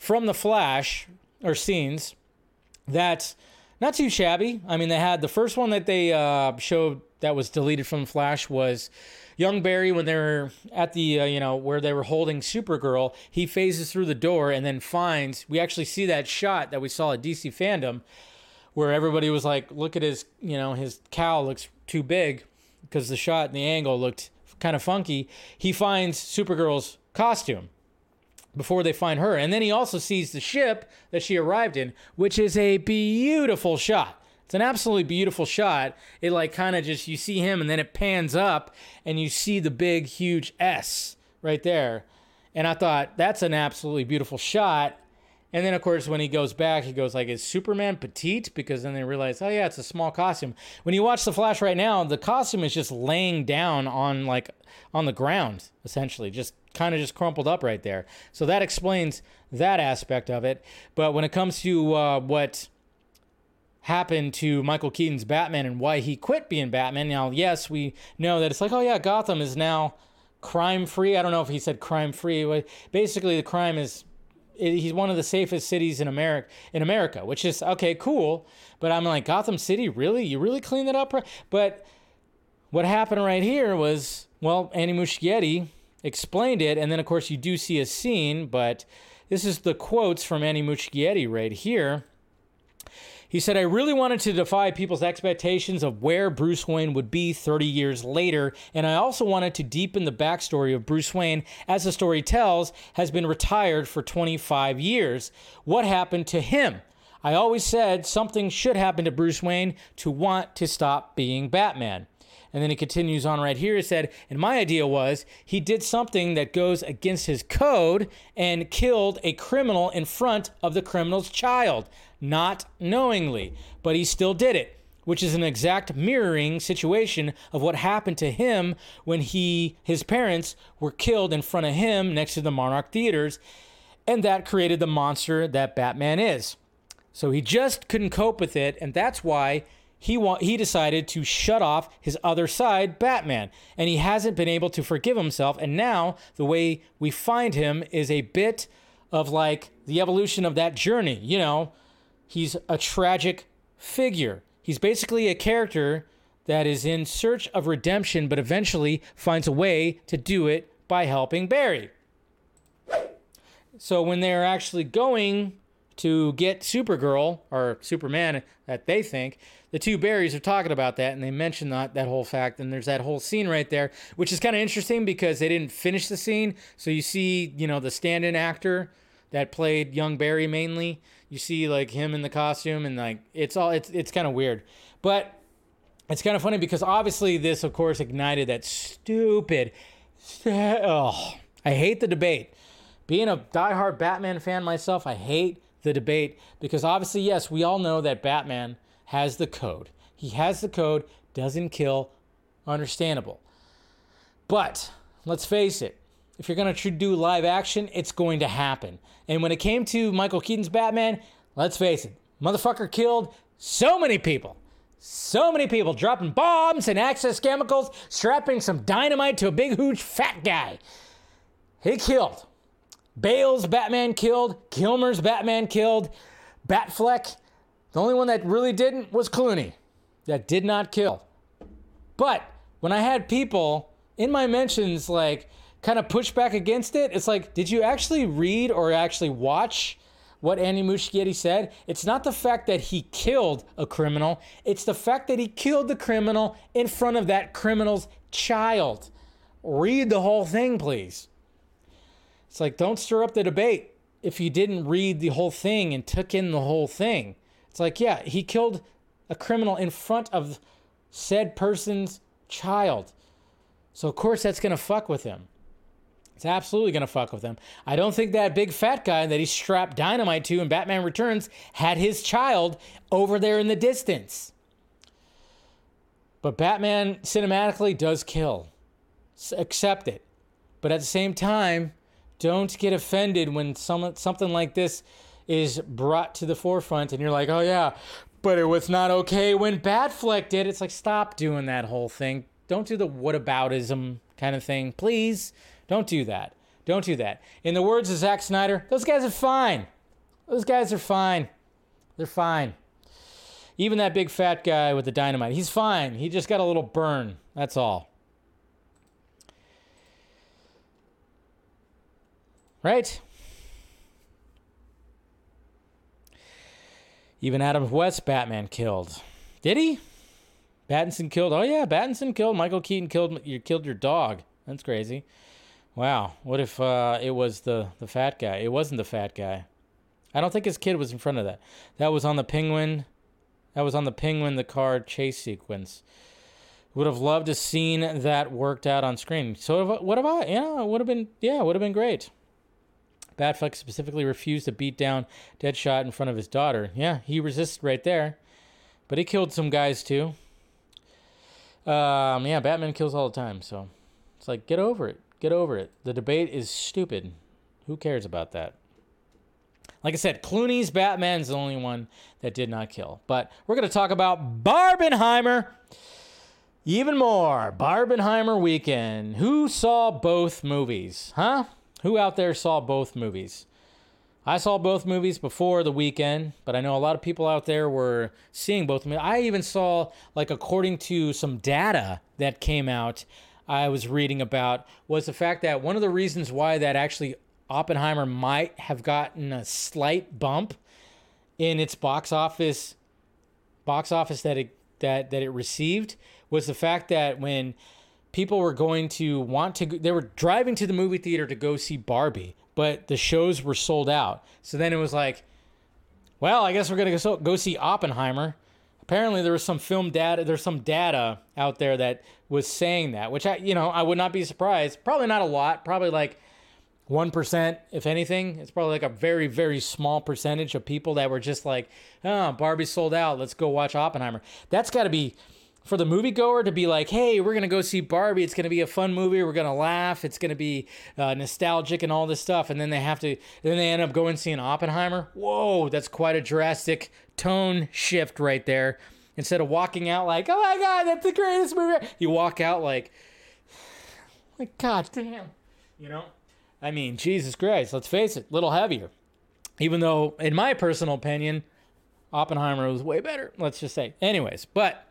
from the Flash or scenes that's not too shabby. I mean, they had the first one that they uh, showed that was deleted from Flash was young Barry when they were at the uh, you know where they were holding Supergirl. He phases through the door and then finds. We actually see that shot that we saw at DC fandom, where everybody was like, "Look at his you know his cowl looks too big," because the shot and the angle looked kind of funky. He finds Supergirl's costume before they find her. And then he also sees the ship that she arrived in, which is a beautiful shot. It's an absolutely beautiful shot. It like kind of just you see him and then it pans up and you see the big huge S right there. And I thought that's an absolutely beautiful shot. And then of course when he goes back, he goes like, "Is Superman petite?" Because then they realize, oh yeah, it's a small costume. When you watch the Flash right now, the costume is just laying down on like on the ground, essentially, just kind of just crumpled up right there. So that explains that aspect of it. But when it comes to uh, what happened to Michael Keaton's Batman and why he quit being Batman. Now, yes, we know that it's like, oh yeah, Gotham is now crime free. I don't know if he said crime free. But basically, the crime is he's one of the safest cities in America in America, which is okay, cool. But I'm like, Gotham City, really? You really cleaned it up? But what happened right here was, well, Andy Muschietti explained it, and then of course you do see a scene, but this is the quotes from Andy Muschietti right here. He said, I really wanted to defy people's expectations of where Bruce Wayne would be 30 years later, and I also wanted to deepen the backstory of Bruce Wayne, as the story tells, has been retired for 25 years. What happened to him? I always said something should happen to Bruce Wayne to want to stop being Batman. And then he continues on right here. He said, and my idea was he did something that goes against his code and killed a criminal in front of the criminal's child, not knowingly, but he still did it. Which is an exact mirroring situation of what happened to him when he his parents were killed in front of him next to the Monarch theaters, and that created the monster that Batman is. So he just couldn't cope with it, and that's why he wa- he decided to shut off his other side, Batman, and he hasn't been able to forgive himself. And now the way we find him is a bit of like the evolution of that journey. You know, he's a tragic figure. He's basically a character that is in search of redemption, but eventually finds a way to do it by helping Barry. So when they're actually going to get Supergirl or Superman that they think. The two Barrys are talking about that, and they mention that that whole fact. And there's that whole scene right there, which is kind of interesting because they didn't finish the scene. So you see, you know, the stand-in actor that played young Barry mainly. You see like him in the costume, and like it's all it's it's kind of weird, but it's kind of funny because obviously this, of course, ignited that stupid. Oh, I hate the debate. Being a diehard Batman fan myself, I hate the debate because obviously, yes, we all know that Batman has the code. He has the code, doesn't kill, understandable. But let's face it, if you're going to do live action, it's going to happen. And when it came to Michael Keaton's Batman, let's face it, motherfucker killed so many people. So many people dropping bombs and Axis chemicals, strapping some dynamite to a big, huge, fat guy. He killed. Bale's Batman killed, Kilmer's Batman killed, Batfleck. The only one that really didn't was Clooney, that did not kill. But when I had people in my mentions like kind of push back against it, it's like, did you actually read or actually watch what Andy Muschietti said? It's not the fact that he killed a criminal, it's the fact that he killed the criminal in front of that criminal's child. Read the whole thing, please. It's like, don't stir up the debate if you didn't read the whole thing and took in the whole thing. It's like, yeah, he killed a criminal in front of said person's child. So, of course, that's going to fuck with him. It's absolutely going to fuck with him. I don't think that big fat guy that he strapped dynamite to in Batman Returns had his child over there in the distance. But Batman cinematically does kill. Accept it. But at the same time, don't get offended when some, something like this is brought to the forefront and you're like, oh yeah, but it was not okay when Batfleck did. It's like, stop doing that whole thing. Don't do the whataboutism kind of thing. Please don't do that. Don't do that. In the words of Zack Snyder, those guys are fine. Those guys are fine. They're fine. Even that big fat guy with the dynamite, he's fine. He just got a little burn. That's all. Right? Even Adam West Batman killed. Did he? Pattinson killed. Oh yeah, Pattinson killed. Michael Keaton killed. You killed your dog. That's crazy. Wow. What if uh, it was the the fat guy? It wasn't the fat guy. I don't think his kid was in front of that. That was on the penguin. That was on the penguin. The car chase sequence. Would have loved to seen that worked out on screen. So what about yeah? It would have been yeah. Would have been great. Batfleck specifically refused to beat down Deadshot in front of his daughter. Yeah, he resisted right there, but he killed some guys too. Um, yeah, Batman kills all the time, so it's like get over it. Get over it. The debate is stupid. Who cares about that? Like I said, Clooney's Batman's the only one that did not kill. But we're going to talk about Barbenheimer. Even more. Barbenheimer weekend. Who saw both movies? Huh? Who out there saw both movies? I saw both movies before the weekend, but I know a lot of people out there were seeing both. I even saw, like, according to some data that came out, I was reading about, was the fact that one of the reasons why that actually Oppenheimer might have gotten a slight bump in its box office box office that it that that it received was the fact that when people were going to want to they were driving to the movie theater to go see Barbie, but the shows were sold out. So then it was like, well, I guess we're going to go see Oppenheimer. Apparently there was some film data there's some data out there that was saying that, which I you know, I would not be surprised. Probably not a lot, probably like 1%, if anything. It's probably like a very, very small percentage of people that were just like, oh, Barbie sold out. Let's go watch Oppenheimer. That's got to be for the moviegoer to be like, hey, we're going to go see Barbie. It's going to be a fun movie. We're going to laugh. It's going to be uh, nostalgic and all this stuff. And then they have to, then they end up going seeing Oppenheimer. Whoa, that's quite a drastic tone shift right there. Instead of walking out like, oh my God, that's the greatest movie. You walk out like, like, God damn. You know? I mean, Jesus Christ, let's face it, a little heavier. Even though, in my personal opinion, Oppenheimer was way better, let's just say. Anyways, but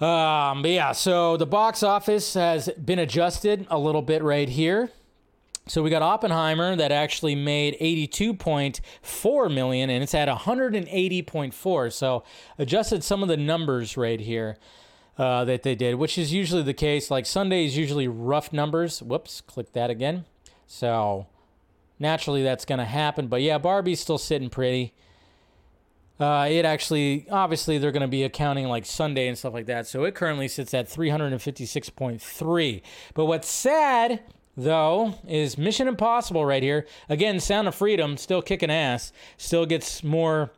um, but yeah, so the box office has been adjusted a little bit right here. So we got Oppenheimer that actually made 82.4 million and it's at 180.4. So adjusted some of the numbers right here uh, that they did, which is usually the case. Like Sunday is usually rough numbers. Whoops, click that again. So naturally that's going to happen. But yeah, Barbie's still sitting pretty. Uh, it actually, obviously, they're going to be accounting like Sunday and stuff like that. So it currently sits at 356.3. But what's sad, though, is Mission Impossible right here. Again, Sound of Freedom still kicking ass. Still gets more,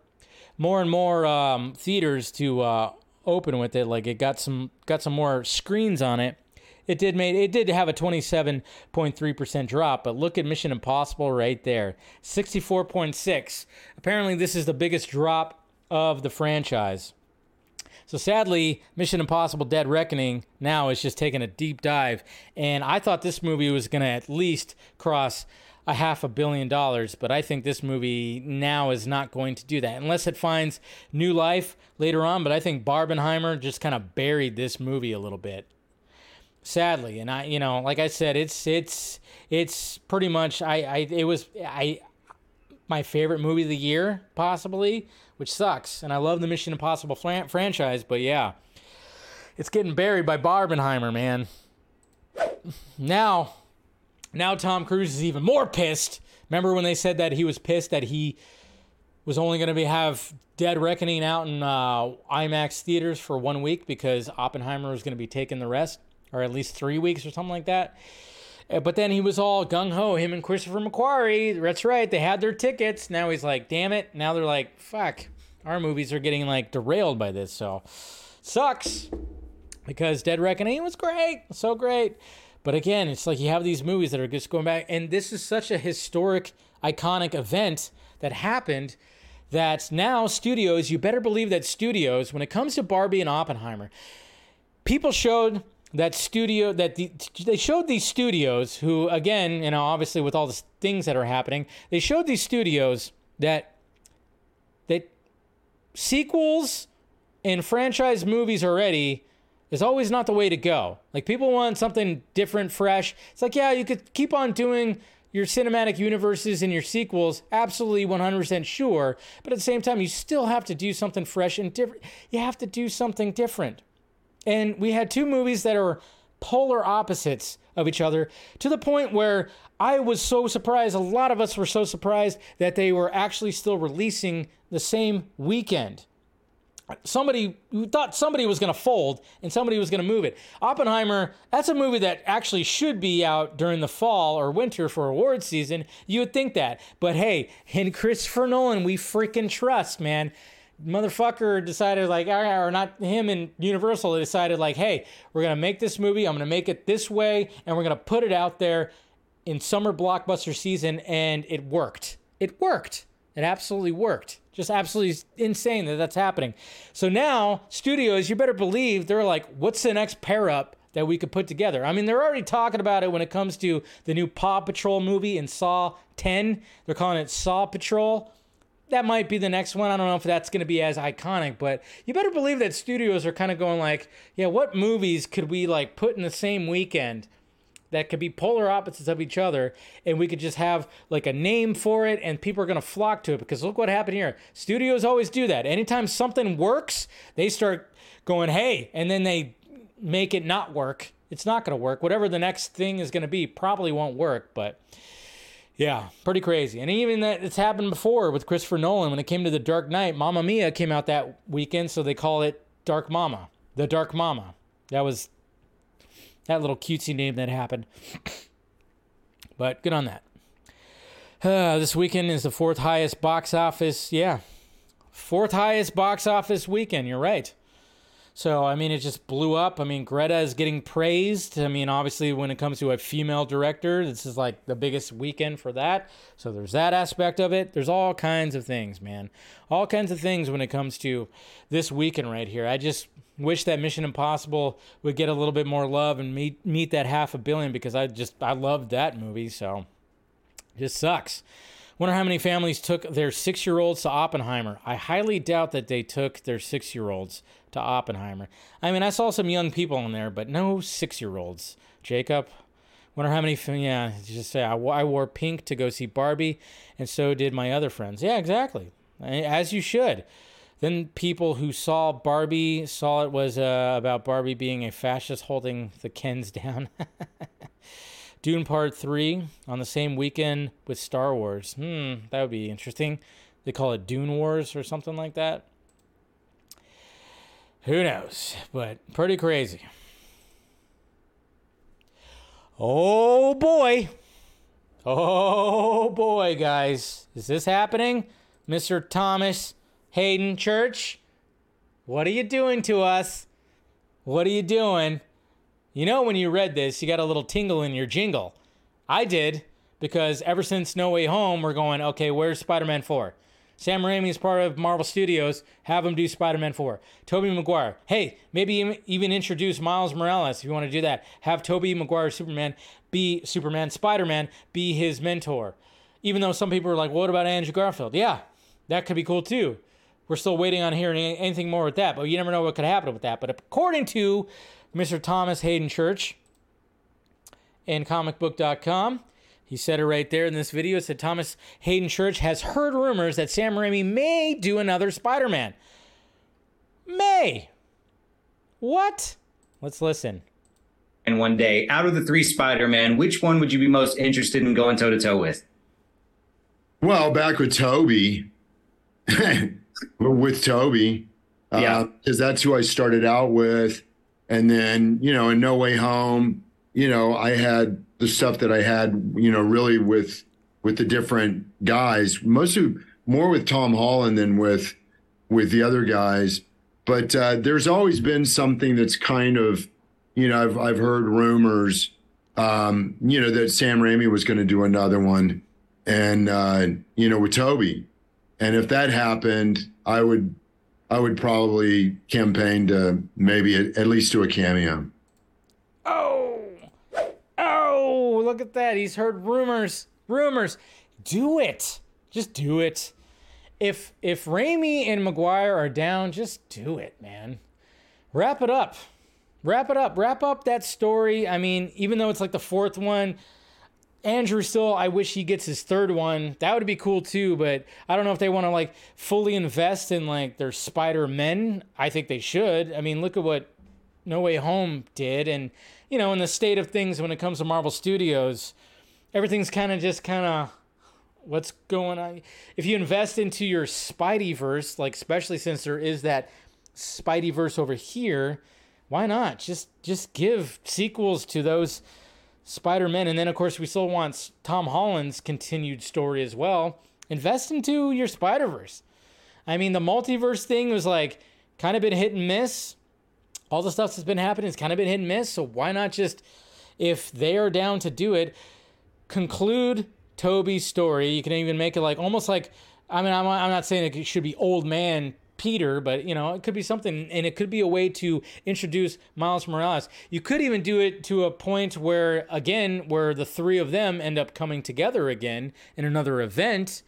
more and more um, theaters to uh, open with it. Like it got some got some more screens on it it did made it did have a 27.3% drop, but look at Mission Impossible right there. 64.6. Apparently this is the biggest drop of the franchise. So sadly, Mission Impossible Dead Reckoning now is just taking a deep dive and I thought this movie was going to at least cross a half a billion dollars, but I think this movie now is not going to do that unless it finds new life later on. But I think Barbenheimer just kind of buried this movie a little bit, sadly. And I, you know, like I said, it's it's it's pretty much I I it was I my favorite movie of the year possibly, which sucks. And I love the Mission Impossible fran- franchise, but yeah, it's getting buried by Barbenheimer, man. Now now Tom Cruise is even more pissed. Remember when they said that he was pissed that he was only going to be have Dead Reckoning out in uh, IMAX theaters for one week because Oppenheimer was going to be taking the rest, or at least three weeks or something like that. Uh, But then he was all gung ho. Him and Christopher McQuarrie. That's right. They had their tickets. Now he's like, damn it. Now they're like, fuck. Our movies are getting like derailed by this. So sucks because Dead Reckoning was great, so great. But again, it's like you have these movies that are just going back, and this is such a historic, iconic event that happened that now studios, you better believe that studios, when it comes to Barbie and Oppenheimer, people showed that studio that the, they showed these studios who again you know obviously with all the things that are happening they showed these studios that that sequels and franchise movies already is always not the way to go. Like people want something different, fresh. It's like, yeah, you could keep on doing your cinematic universes and your sequels, absolutely 100% sure, but at the same time you still have to do something fresh and different. You have to do something different. And we had two movies that are polar opposites of each other to the point where I was so surprised, a lot of us were so surprised that they were actually still releasing the same weekend somebody we thought somebody was going to fold and somebody was going to move it. Oppenheimer, that's a movie that actually should be out during the fall or winter for award season. You would think that. But hey, in Christopher Nolan, we freaking trust, man. Motherfucker decided like or not him and Universal decided like, "Hey, we're to make this movie. I'm to make it this way and we're to put it out there in summer blockbuster season and it worked. It worked. It absolutely worked. Just absolutely insane that that's happening. So now, studios, you better believe they're like, what's the next pair up that we could put together? I mean, they're already talking about it when it comes to the new Paw Patrol movie in Saw 10. They're calling it Saw Patrol. That might be the next one. I don't know if that's going to be as iconic, but you better believe that studios are kind of going like, yeah, what movies could we like put in the same weekend? that could be polar opposites of each other and we could just have like a name for it and people are going to flock to it because look what happened here studios always do that anytime something works they start going hey and then they make it not work it's not going to work whatever the next thing is going to be probably won't work but yeah, pretty crazy. And even that it's happened before with Christopher Nolan when it came to The Dark Knight. Mamma Mia came out that weekend, so they call it Dark Mama. The Dark Mama. That was that little cutesy name that happened. But good on that. Uh, this weekend is the fourth highest box office. Yeah, fourth highest box office weekend. You're right. So, I mean, it just blew up. I mean, Greta is getting praised. I mean, obviously, when it comes to a female director, this is like the biggest weekend for that. So, there's that aspect of it. There's all kinds of things, man. All kinds of things when it comes to this weekend right here. I just wish that Mission Impossible would get a little bit more love and meet meet that half a billion because I just I loved that movie. So, it just sucks. Wonder how many families took their six year olds to Oppenheimer. I highly doubt that they took their six year olds to Oppenheimer. I mean, I saw some young people in there, but no six year olds. Jacob, wonder how many. Yeah, just say I, I wore pink to go see Barbie, and so did my other friends. Yeah, exactly. As you should. Then people who saw Barbie saw it was uh, about Barbie being a fascist holding the Kens down. Dune Part 3 on the same weekend with Star Wars. Hmm, that would be interesting. They call it Dune Wars or something like that. Who knows? But pretty crazy. Oh boy. Oh boy, guys. Is this happening? Mr. Thomas Haden Church? What are you doing to us? What are you doing? You know, when you read this, you got a little tingle in your jingle. I did, because ever since No Way Home, we're going, okay, where's Spider Man 4? Sam Raimi is part of Marvel Studios. Have him do Spider-Man 4. Tobey Maguire. Hey, maybe even introduce Miles Morales if you want to do that. Have Tobey Maguire Superman be Superman, Spider-Man be his mentor. Even though some people are like, what about Andrew Garfield? Yeah, that could be cool too. We're still waiting on hearing anything more with that, but you never know what could happen with that. But according to Mr. Thomas Haden Church in comicbook.com, he said it right there in this video. It said Thomas Haden Church has heard rumors that Sam Raimi may do another Spider Man. May. What? Let's listen. And one day, out of the three Spider Man, which one would you be most interested in going toe to toe with? Well, back with Tobey. with Tobey. Uh, yeah. because that's who I started out with, and then you know, in No Way Home, you know, I had the stuff that I had, you know, really with with the different guys, mostly more with Tom Holland than with with the other guys. But uh, there's always been something that's kind of, you know, I've I've heard rumors, um, you know, that Sam Raimi was going to do another one, and uh, you know, with Tobey, and if that happened, I would I would probably campaign to maybe at, at least do a cameo. Oh, oh, look at that. He's heard rumors. Rumors. Do it. Just do it. If if Raimi and Maguire are down, just do it, man. Wrap it up. Wrap it up. Wrap up that story. I mean, even though it's like the fourth one, Andrew still, I wish he gets his third one. That would be cool too, but I don't know if they want to like fully invest in like their Spider Men. I think they should. I mean, look at what No Way Home did, and you know, in the state of things when it comes to Marvel Studios, everything's kind of just kind of what's going on. If you invest into your Spideyverse, like especially since there is that Spideyverse over here, why not just just give sequels to those Spider-Man, and then of course we still want Tom Holland's continued story as well. Invest into your Spider-Verse. I mean, the multiverse thing was like kind of been hit and miss. All the stuff that's been happening has kind of been hit and miss. So why not just, if they are down to do it, conclude Tobey's story. You can even make it like almost like, I mean, I'm, I'm not saying it should be old man Peter, but you know, it could be something, and it could be a way to introduce Miles Morales. You could even do it to a point where, again, where the three of them end up coming together again in another event.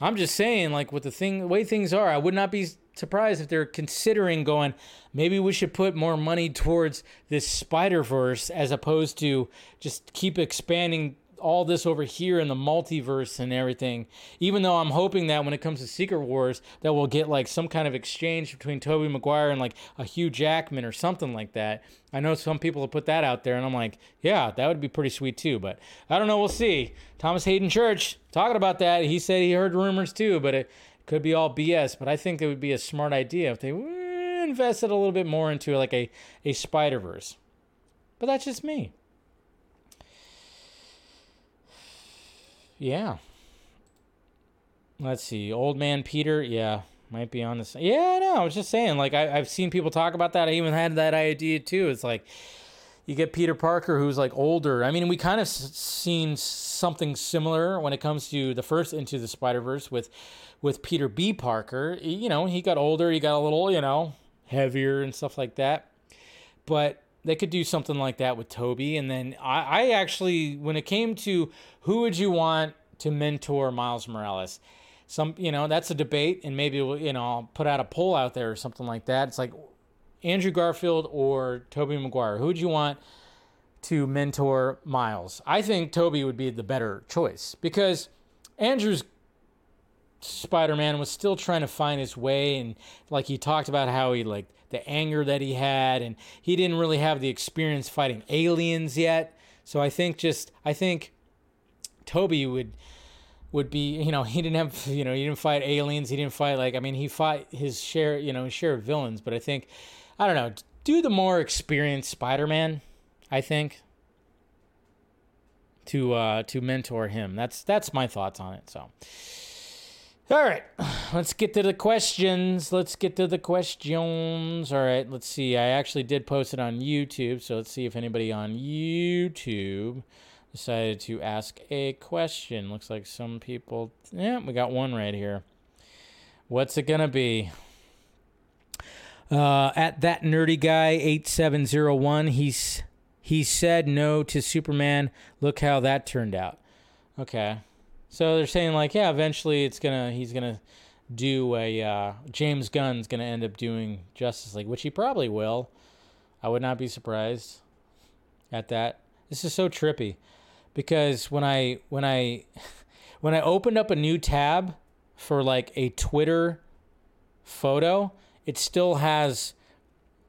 I'm just saying, like with the thing, the way things are, I would not be surprised if they're considering going. Maybe we should put more money towards this Spider Verse as opposed to just keep expanding all this over here in the multiverse and everything. Even though I'm hoping that when it comes to Secret Wars, that we'll get like some kind of exchange between Tobey Maguire and like a Hugh Jackman or something like that. I know some people have put that out there, and I'm like, yeah, that would be pretty sweet too. But I don't know. We'll see. Thomas Haden Church talking about that. He said he heard rumors too, but it could be all BS. But I think it would be a smart idea if they invested a little bit more into like a a Spider Verse. But that's just me. Yeah. Let's see. Old man Peter, yeah, might be on this. Yeah, no, I was just saying. Like, I, I've seen people talk about that. I even had that idea too. It's like you get Peter Parker, who's like older. I mean, we kind of seen something similar when it comes to the first Into the Spider Verse with with Peter B. Parker. You know, he got older. He got a little, you know, heavier and stuff like that. But they could do something like that with Tobey. And then I, I actually, when it came to who would you want to mentor Miles Morales, some, you know, that's a debate, and maybe you know, I'll put out a poll out there or something like that. It's like Andrew Garfield or Tobey Maguire. Who would you want to mentor Miles? I think Tobey would be the better choice because Andrew's Spider-Man was still trying to find his way and like he talked about how he like the anger that he had and he didn't really have the experience fighting aliens yet. So I think just I think Tobey would would be you know he didn't have you know he didn't fight aliens. He didn't fight like I mean he fought his share you know his share of villains. But I think I don't know do the more experienced Spider-Man I think to uh to mentor him. That's that's my thoughts on it so all right, let's get to the questions. Let's get to the questions. All right, let's see. I actually did post it on YouTube, so let's see if anybody on YouTube decided to ask a question. Looks like some people. Yeah, we got one right here. What's it gonna be? Uh, at that nerdy guy eight seven zero one, he's he said no to Superman. Look how that turned out. Okay, so they're saying like, yeah, eventually it's gonna he's gonna do a uh, James Gunn's gonna end up doing Justice League, which he probably will. I would not be surprised at that. This is so trippy because when I when I when I opened up a new tab for like a Twitter photo, it still has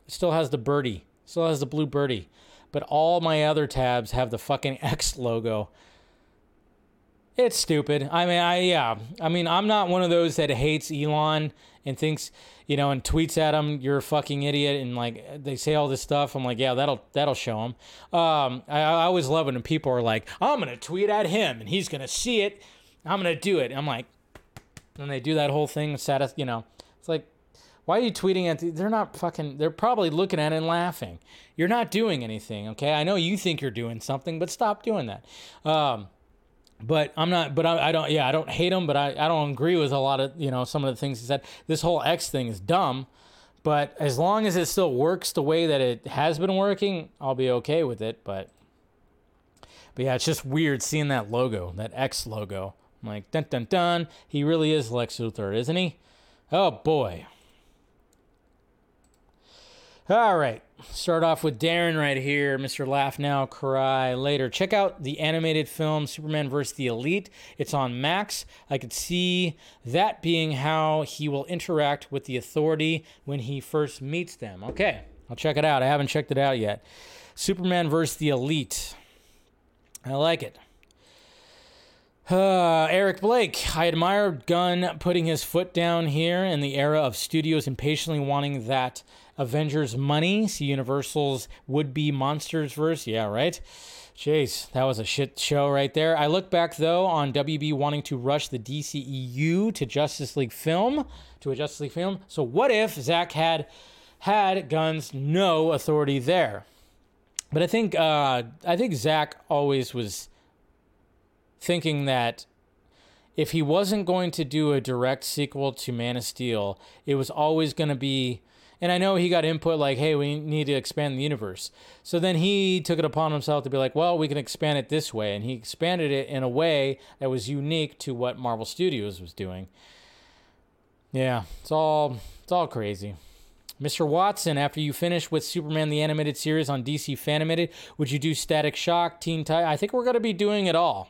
it still has the birdie, still has the blue birdie, but all my other tabs have the fucking X logo. It's stupid. I mean, I yeah. I mean, I'm not one of those that hates Elon and thinks, you know, and tweets at him, "You're a fucking idiot," and like they say all this stuff. I'm like, yeah, that'll that'll show him. Um, I, I always love it when people are like, "I'm gonna tweet at him and he's gonna see it. I'm gonna do it." I'm like, and they do that whole thing. Satis- you know, it's like, why are you tweeting at? The- they're not fucking. They're probably looking at it and laughing. You're not doing anything. Okay, I know you think you're doing something, but stop doing that. Um, but I'm not. But I, I don't. Yeah, I don't hate him, but I, I don't agree with a lot of you know some of the things he said. This whole X thing is dumb. But as long as it still works the way that it has been working, I'll be okay with it. But but yeah, it's just weird seeing that logo, that X logo. I'm like, dun dun dun. He really is Lex Luthor, isn't he? Oh boy. All right. Start off with Darren right here. Mr. Laugh Now, Cry Later. Check out the animated film Superman vs. the Elite. It's on Max. I could see that being how he will interact with the authority when he first meets them. Okay. I'll check it out. I haven't checked it out yet. Superman vs. the Elite. I like it. Uh, Eric Blake. I admire Gunn putting his foot down here in the era of studios impatiently wanting that Avengers money. See Universal's would be Monsters verse. Yeah, right? Jeez, that was a shit show right there. I look back though on WB wanting to rush the DCEU to Justice League film, to a Justice League film. So what if Zach had had guns no authority there? But I think uh, I think Zach always was thinking that if he wasn't going to do a direct sequel to Man of Steel, it was always going to be. And I know he got input like, hey, we need to expand the universe. So then he took it upon himself to be like, well, we can expand it this way. And he expanded it in a way that was unique to what Marvel Studios was doing. Yeah, it's all it's all crazy. Mr. Watson, after you finish with Superman the Animated Series on DC Fanimated, would you do Static Shock, Teen Titan? I think we're going to be doing it all.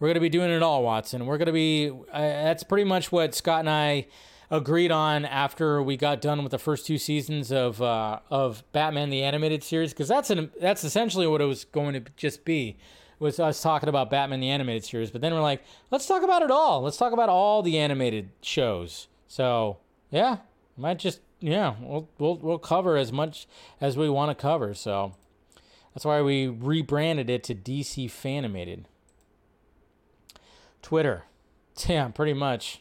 We're going to be doing it all, Watson. We're going to be, uh, that's pretty much what Scott and I agreed on after we got done with the first two seasons of uh, of Batman the Animated Series, because that's an that's essentially what it was going to just be, was us talking about Batman the Animated Series. But then we're like, let's talk about it all. Let's talk about all the animated shows. So yeah, might just yeah, we'll we'll we'll cover as much as we want to cover. So that's why we rebranded it to DC Fanimated. Twitter. Yeah, pretty much.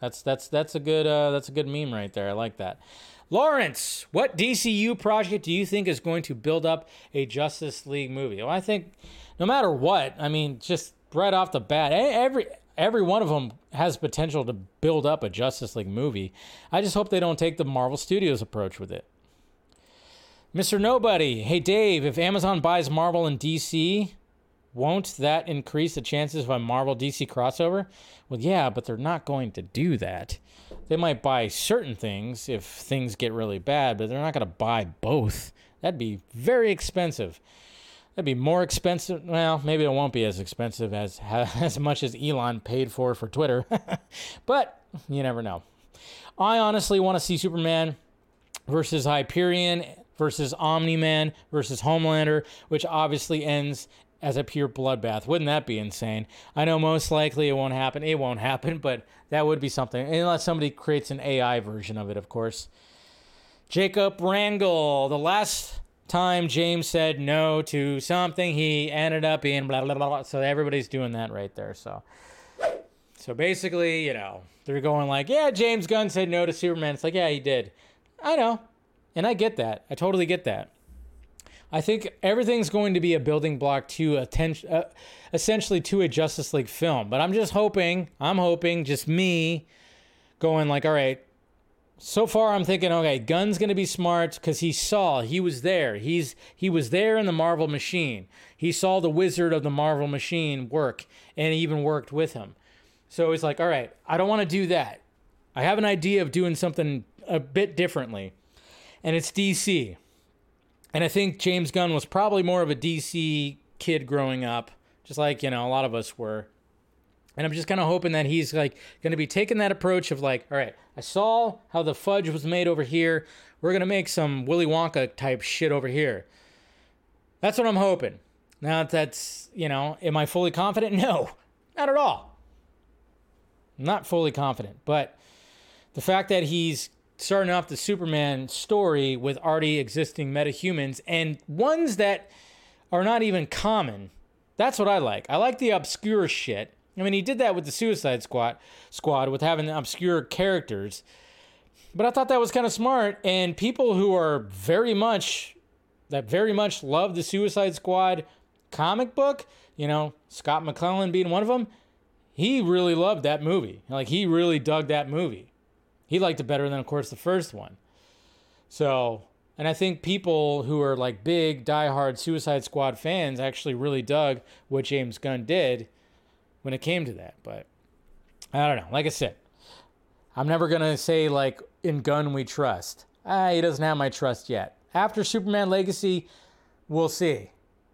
That's that's that's a good uh, that's a good meme right there. I like that. Lawrence, what DCU project do you think is going to build up a Justice League movie? Well, I think no matter what, I mean, just right off the bat, every every one of them has potential to build up a Justice League movie. I just hope they don't take the Marvel Studios approach with it. Mr. Nobody, hey Dave, if Amazon buys Marvel and DC, won't that increase the chances of a Marvel DC crossover? Well, yeah, but they're not going to do that. They might buy certain things if things get really bad, but they're not going to buy both. That'd be very expensive. That'd be more expensive. Well, maybe it won't be as expensive as as much as Elon paid for for Twitter, but you never know. I honestly want to see Superman versus Hyperion versus Omni Man versus Homelander, which obviously ends as a pure bloodbath. Wouldn't that be insane? I know most likely it won't happen. It won't happen, but that would be something. Unless somebody creates an AI version of it, of course. Jacob Rangel. The last time James said no to something, he ended up being blah, blah, blah, blah. So everybody's doing that right there. So. So basically, you know, they're going like, yeah, James Gunn said no to Superman. It's like, yeah, he did. I know. And I get that. I totally get that. I think everything's going to be a building block to attention, uh, essentially to a Justice League film. But I'm just hoping, I'm hoping, just me going like, all right. So far, I'm thinking, okay, Gunn's gonna be smart because he saw, he was there. He's he was there in the Marvel machine. He saw the wizard of the Marvel machine work, and even worked with him. So he's like, all right, I don't want to do that. I have an idea of doing something a bit differently, and it's DC. And I think James Gunn was probably more of a DC kid growing up, just like, you know, a lot of us were. And I'm just kind of hoping that he's like going to be taking that approach of like, all right, I saw how the fudge was made over here. We're going to make some Willy Wonka type shit over here. That's what I'm hoping. Now that's, you know, am I fully confident? No, not at all. I'm not fully confident, but the fact that he's starting off the Superman story with already existing metahumans and ones that are not even common. That's what I like. I like the obscure shit. I mean, he did that with the Suicide Squad squad with having obscure characters. But I thought that was kind of smart and people who are very much that very much love the Suicide Squad comic book, you know, Scott McClellan being one of them, he really loved that movie. Like he really dug that movie. He liked it better than, of course, the first one. So, and I think people who are like big, diehard Suicide Squad fans actually really dug what James Gunn did when it came to that. But I don't know. Like I said, I'm never going to say, like, in Gunn we trust. Ah, he doesn't have my trust yet. After Superman Legacy, we'll see.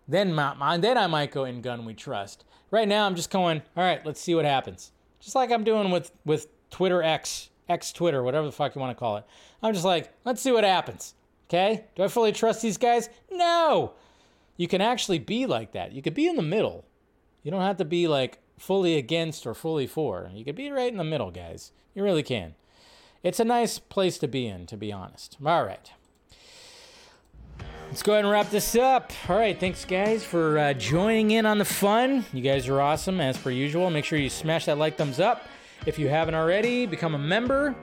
Then, my, then I might go in Gunn we trust. Right now, I'm just going, all right, let's see what happens. Just like I'm doing with, with Twitter X X Twitter, whatever the fuck you want to call it. I'm just like, let's see what happens. Okay? Do I fully trust these guys? No. You can actually be like that. You could be in the middle. You don't have to be like fully against or fully for. You could be right in the middle, guys. You really can. It's a nice place to be in, to be honest. All right. Let's go ahead and wrap this up. All right, thanks guys for uh, joining in on the fun. You guys are awesome as per usual. Make sure you smash that like thumbs up. If you haven't already, become a member.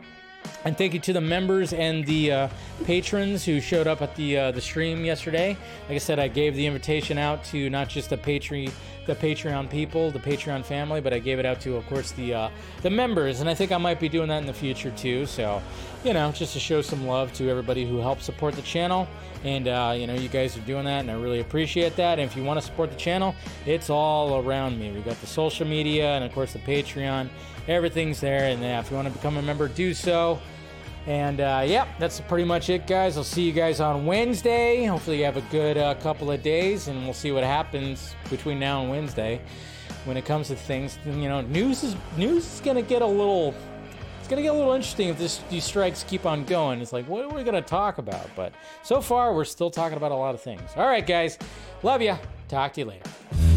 And thank you to the members and the uh, patrons who showed up at the uh, the stream yesterday. Like I said, I gave the invitation out to not just the Patreon the Patreon people, the Patreon family, but I gave it out to, of course, the uh, the members. And I think I might be doing that in the future too. So, you know, just to show some love to everybody who helps support the channel. And uh, you know, you guys are doing that, and I really appreciate that. And if you want to support the channel, it's all around me. We got the social media, and of course, the Patreon everything's there. And if you want to become a member, do so. And uh, yeah, that's pretty much it, guys. I'll see you guys on Wednesday. Hopefully, you have a good uh, couple of days, and we'll see what happens between now and Wednesday when it comes to things. You know, news is news is gonna get a little. It's gonna get a little interesting if this, these strikes keep on going. It's like, what are we gonna talk about? But so far, we're still talking about a lot of things. All right, guys, love you. Talk to you later.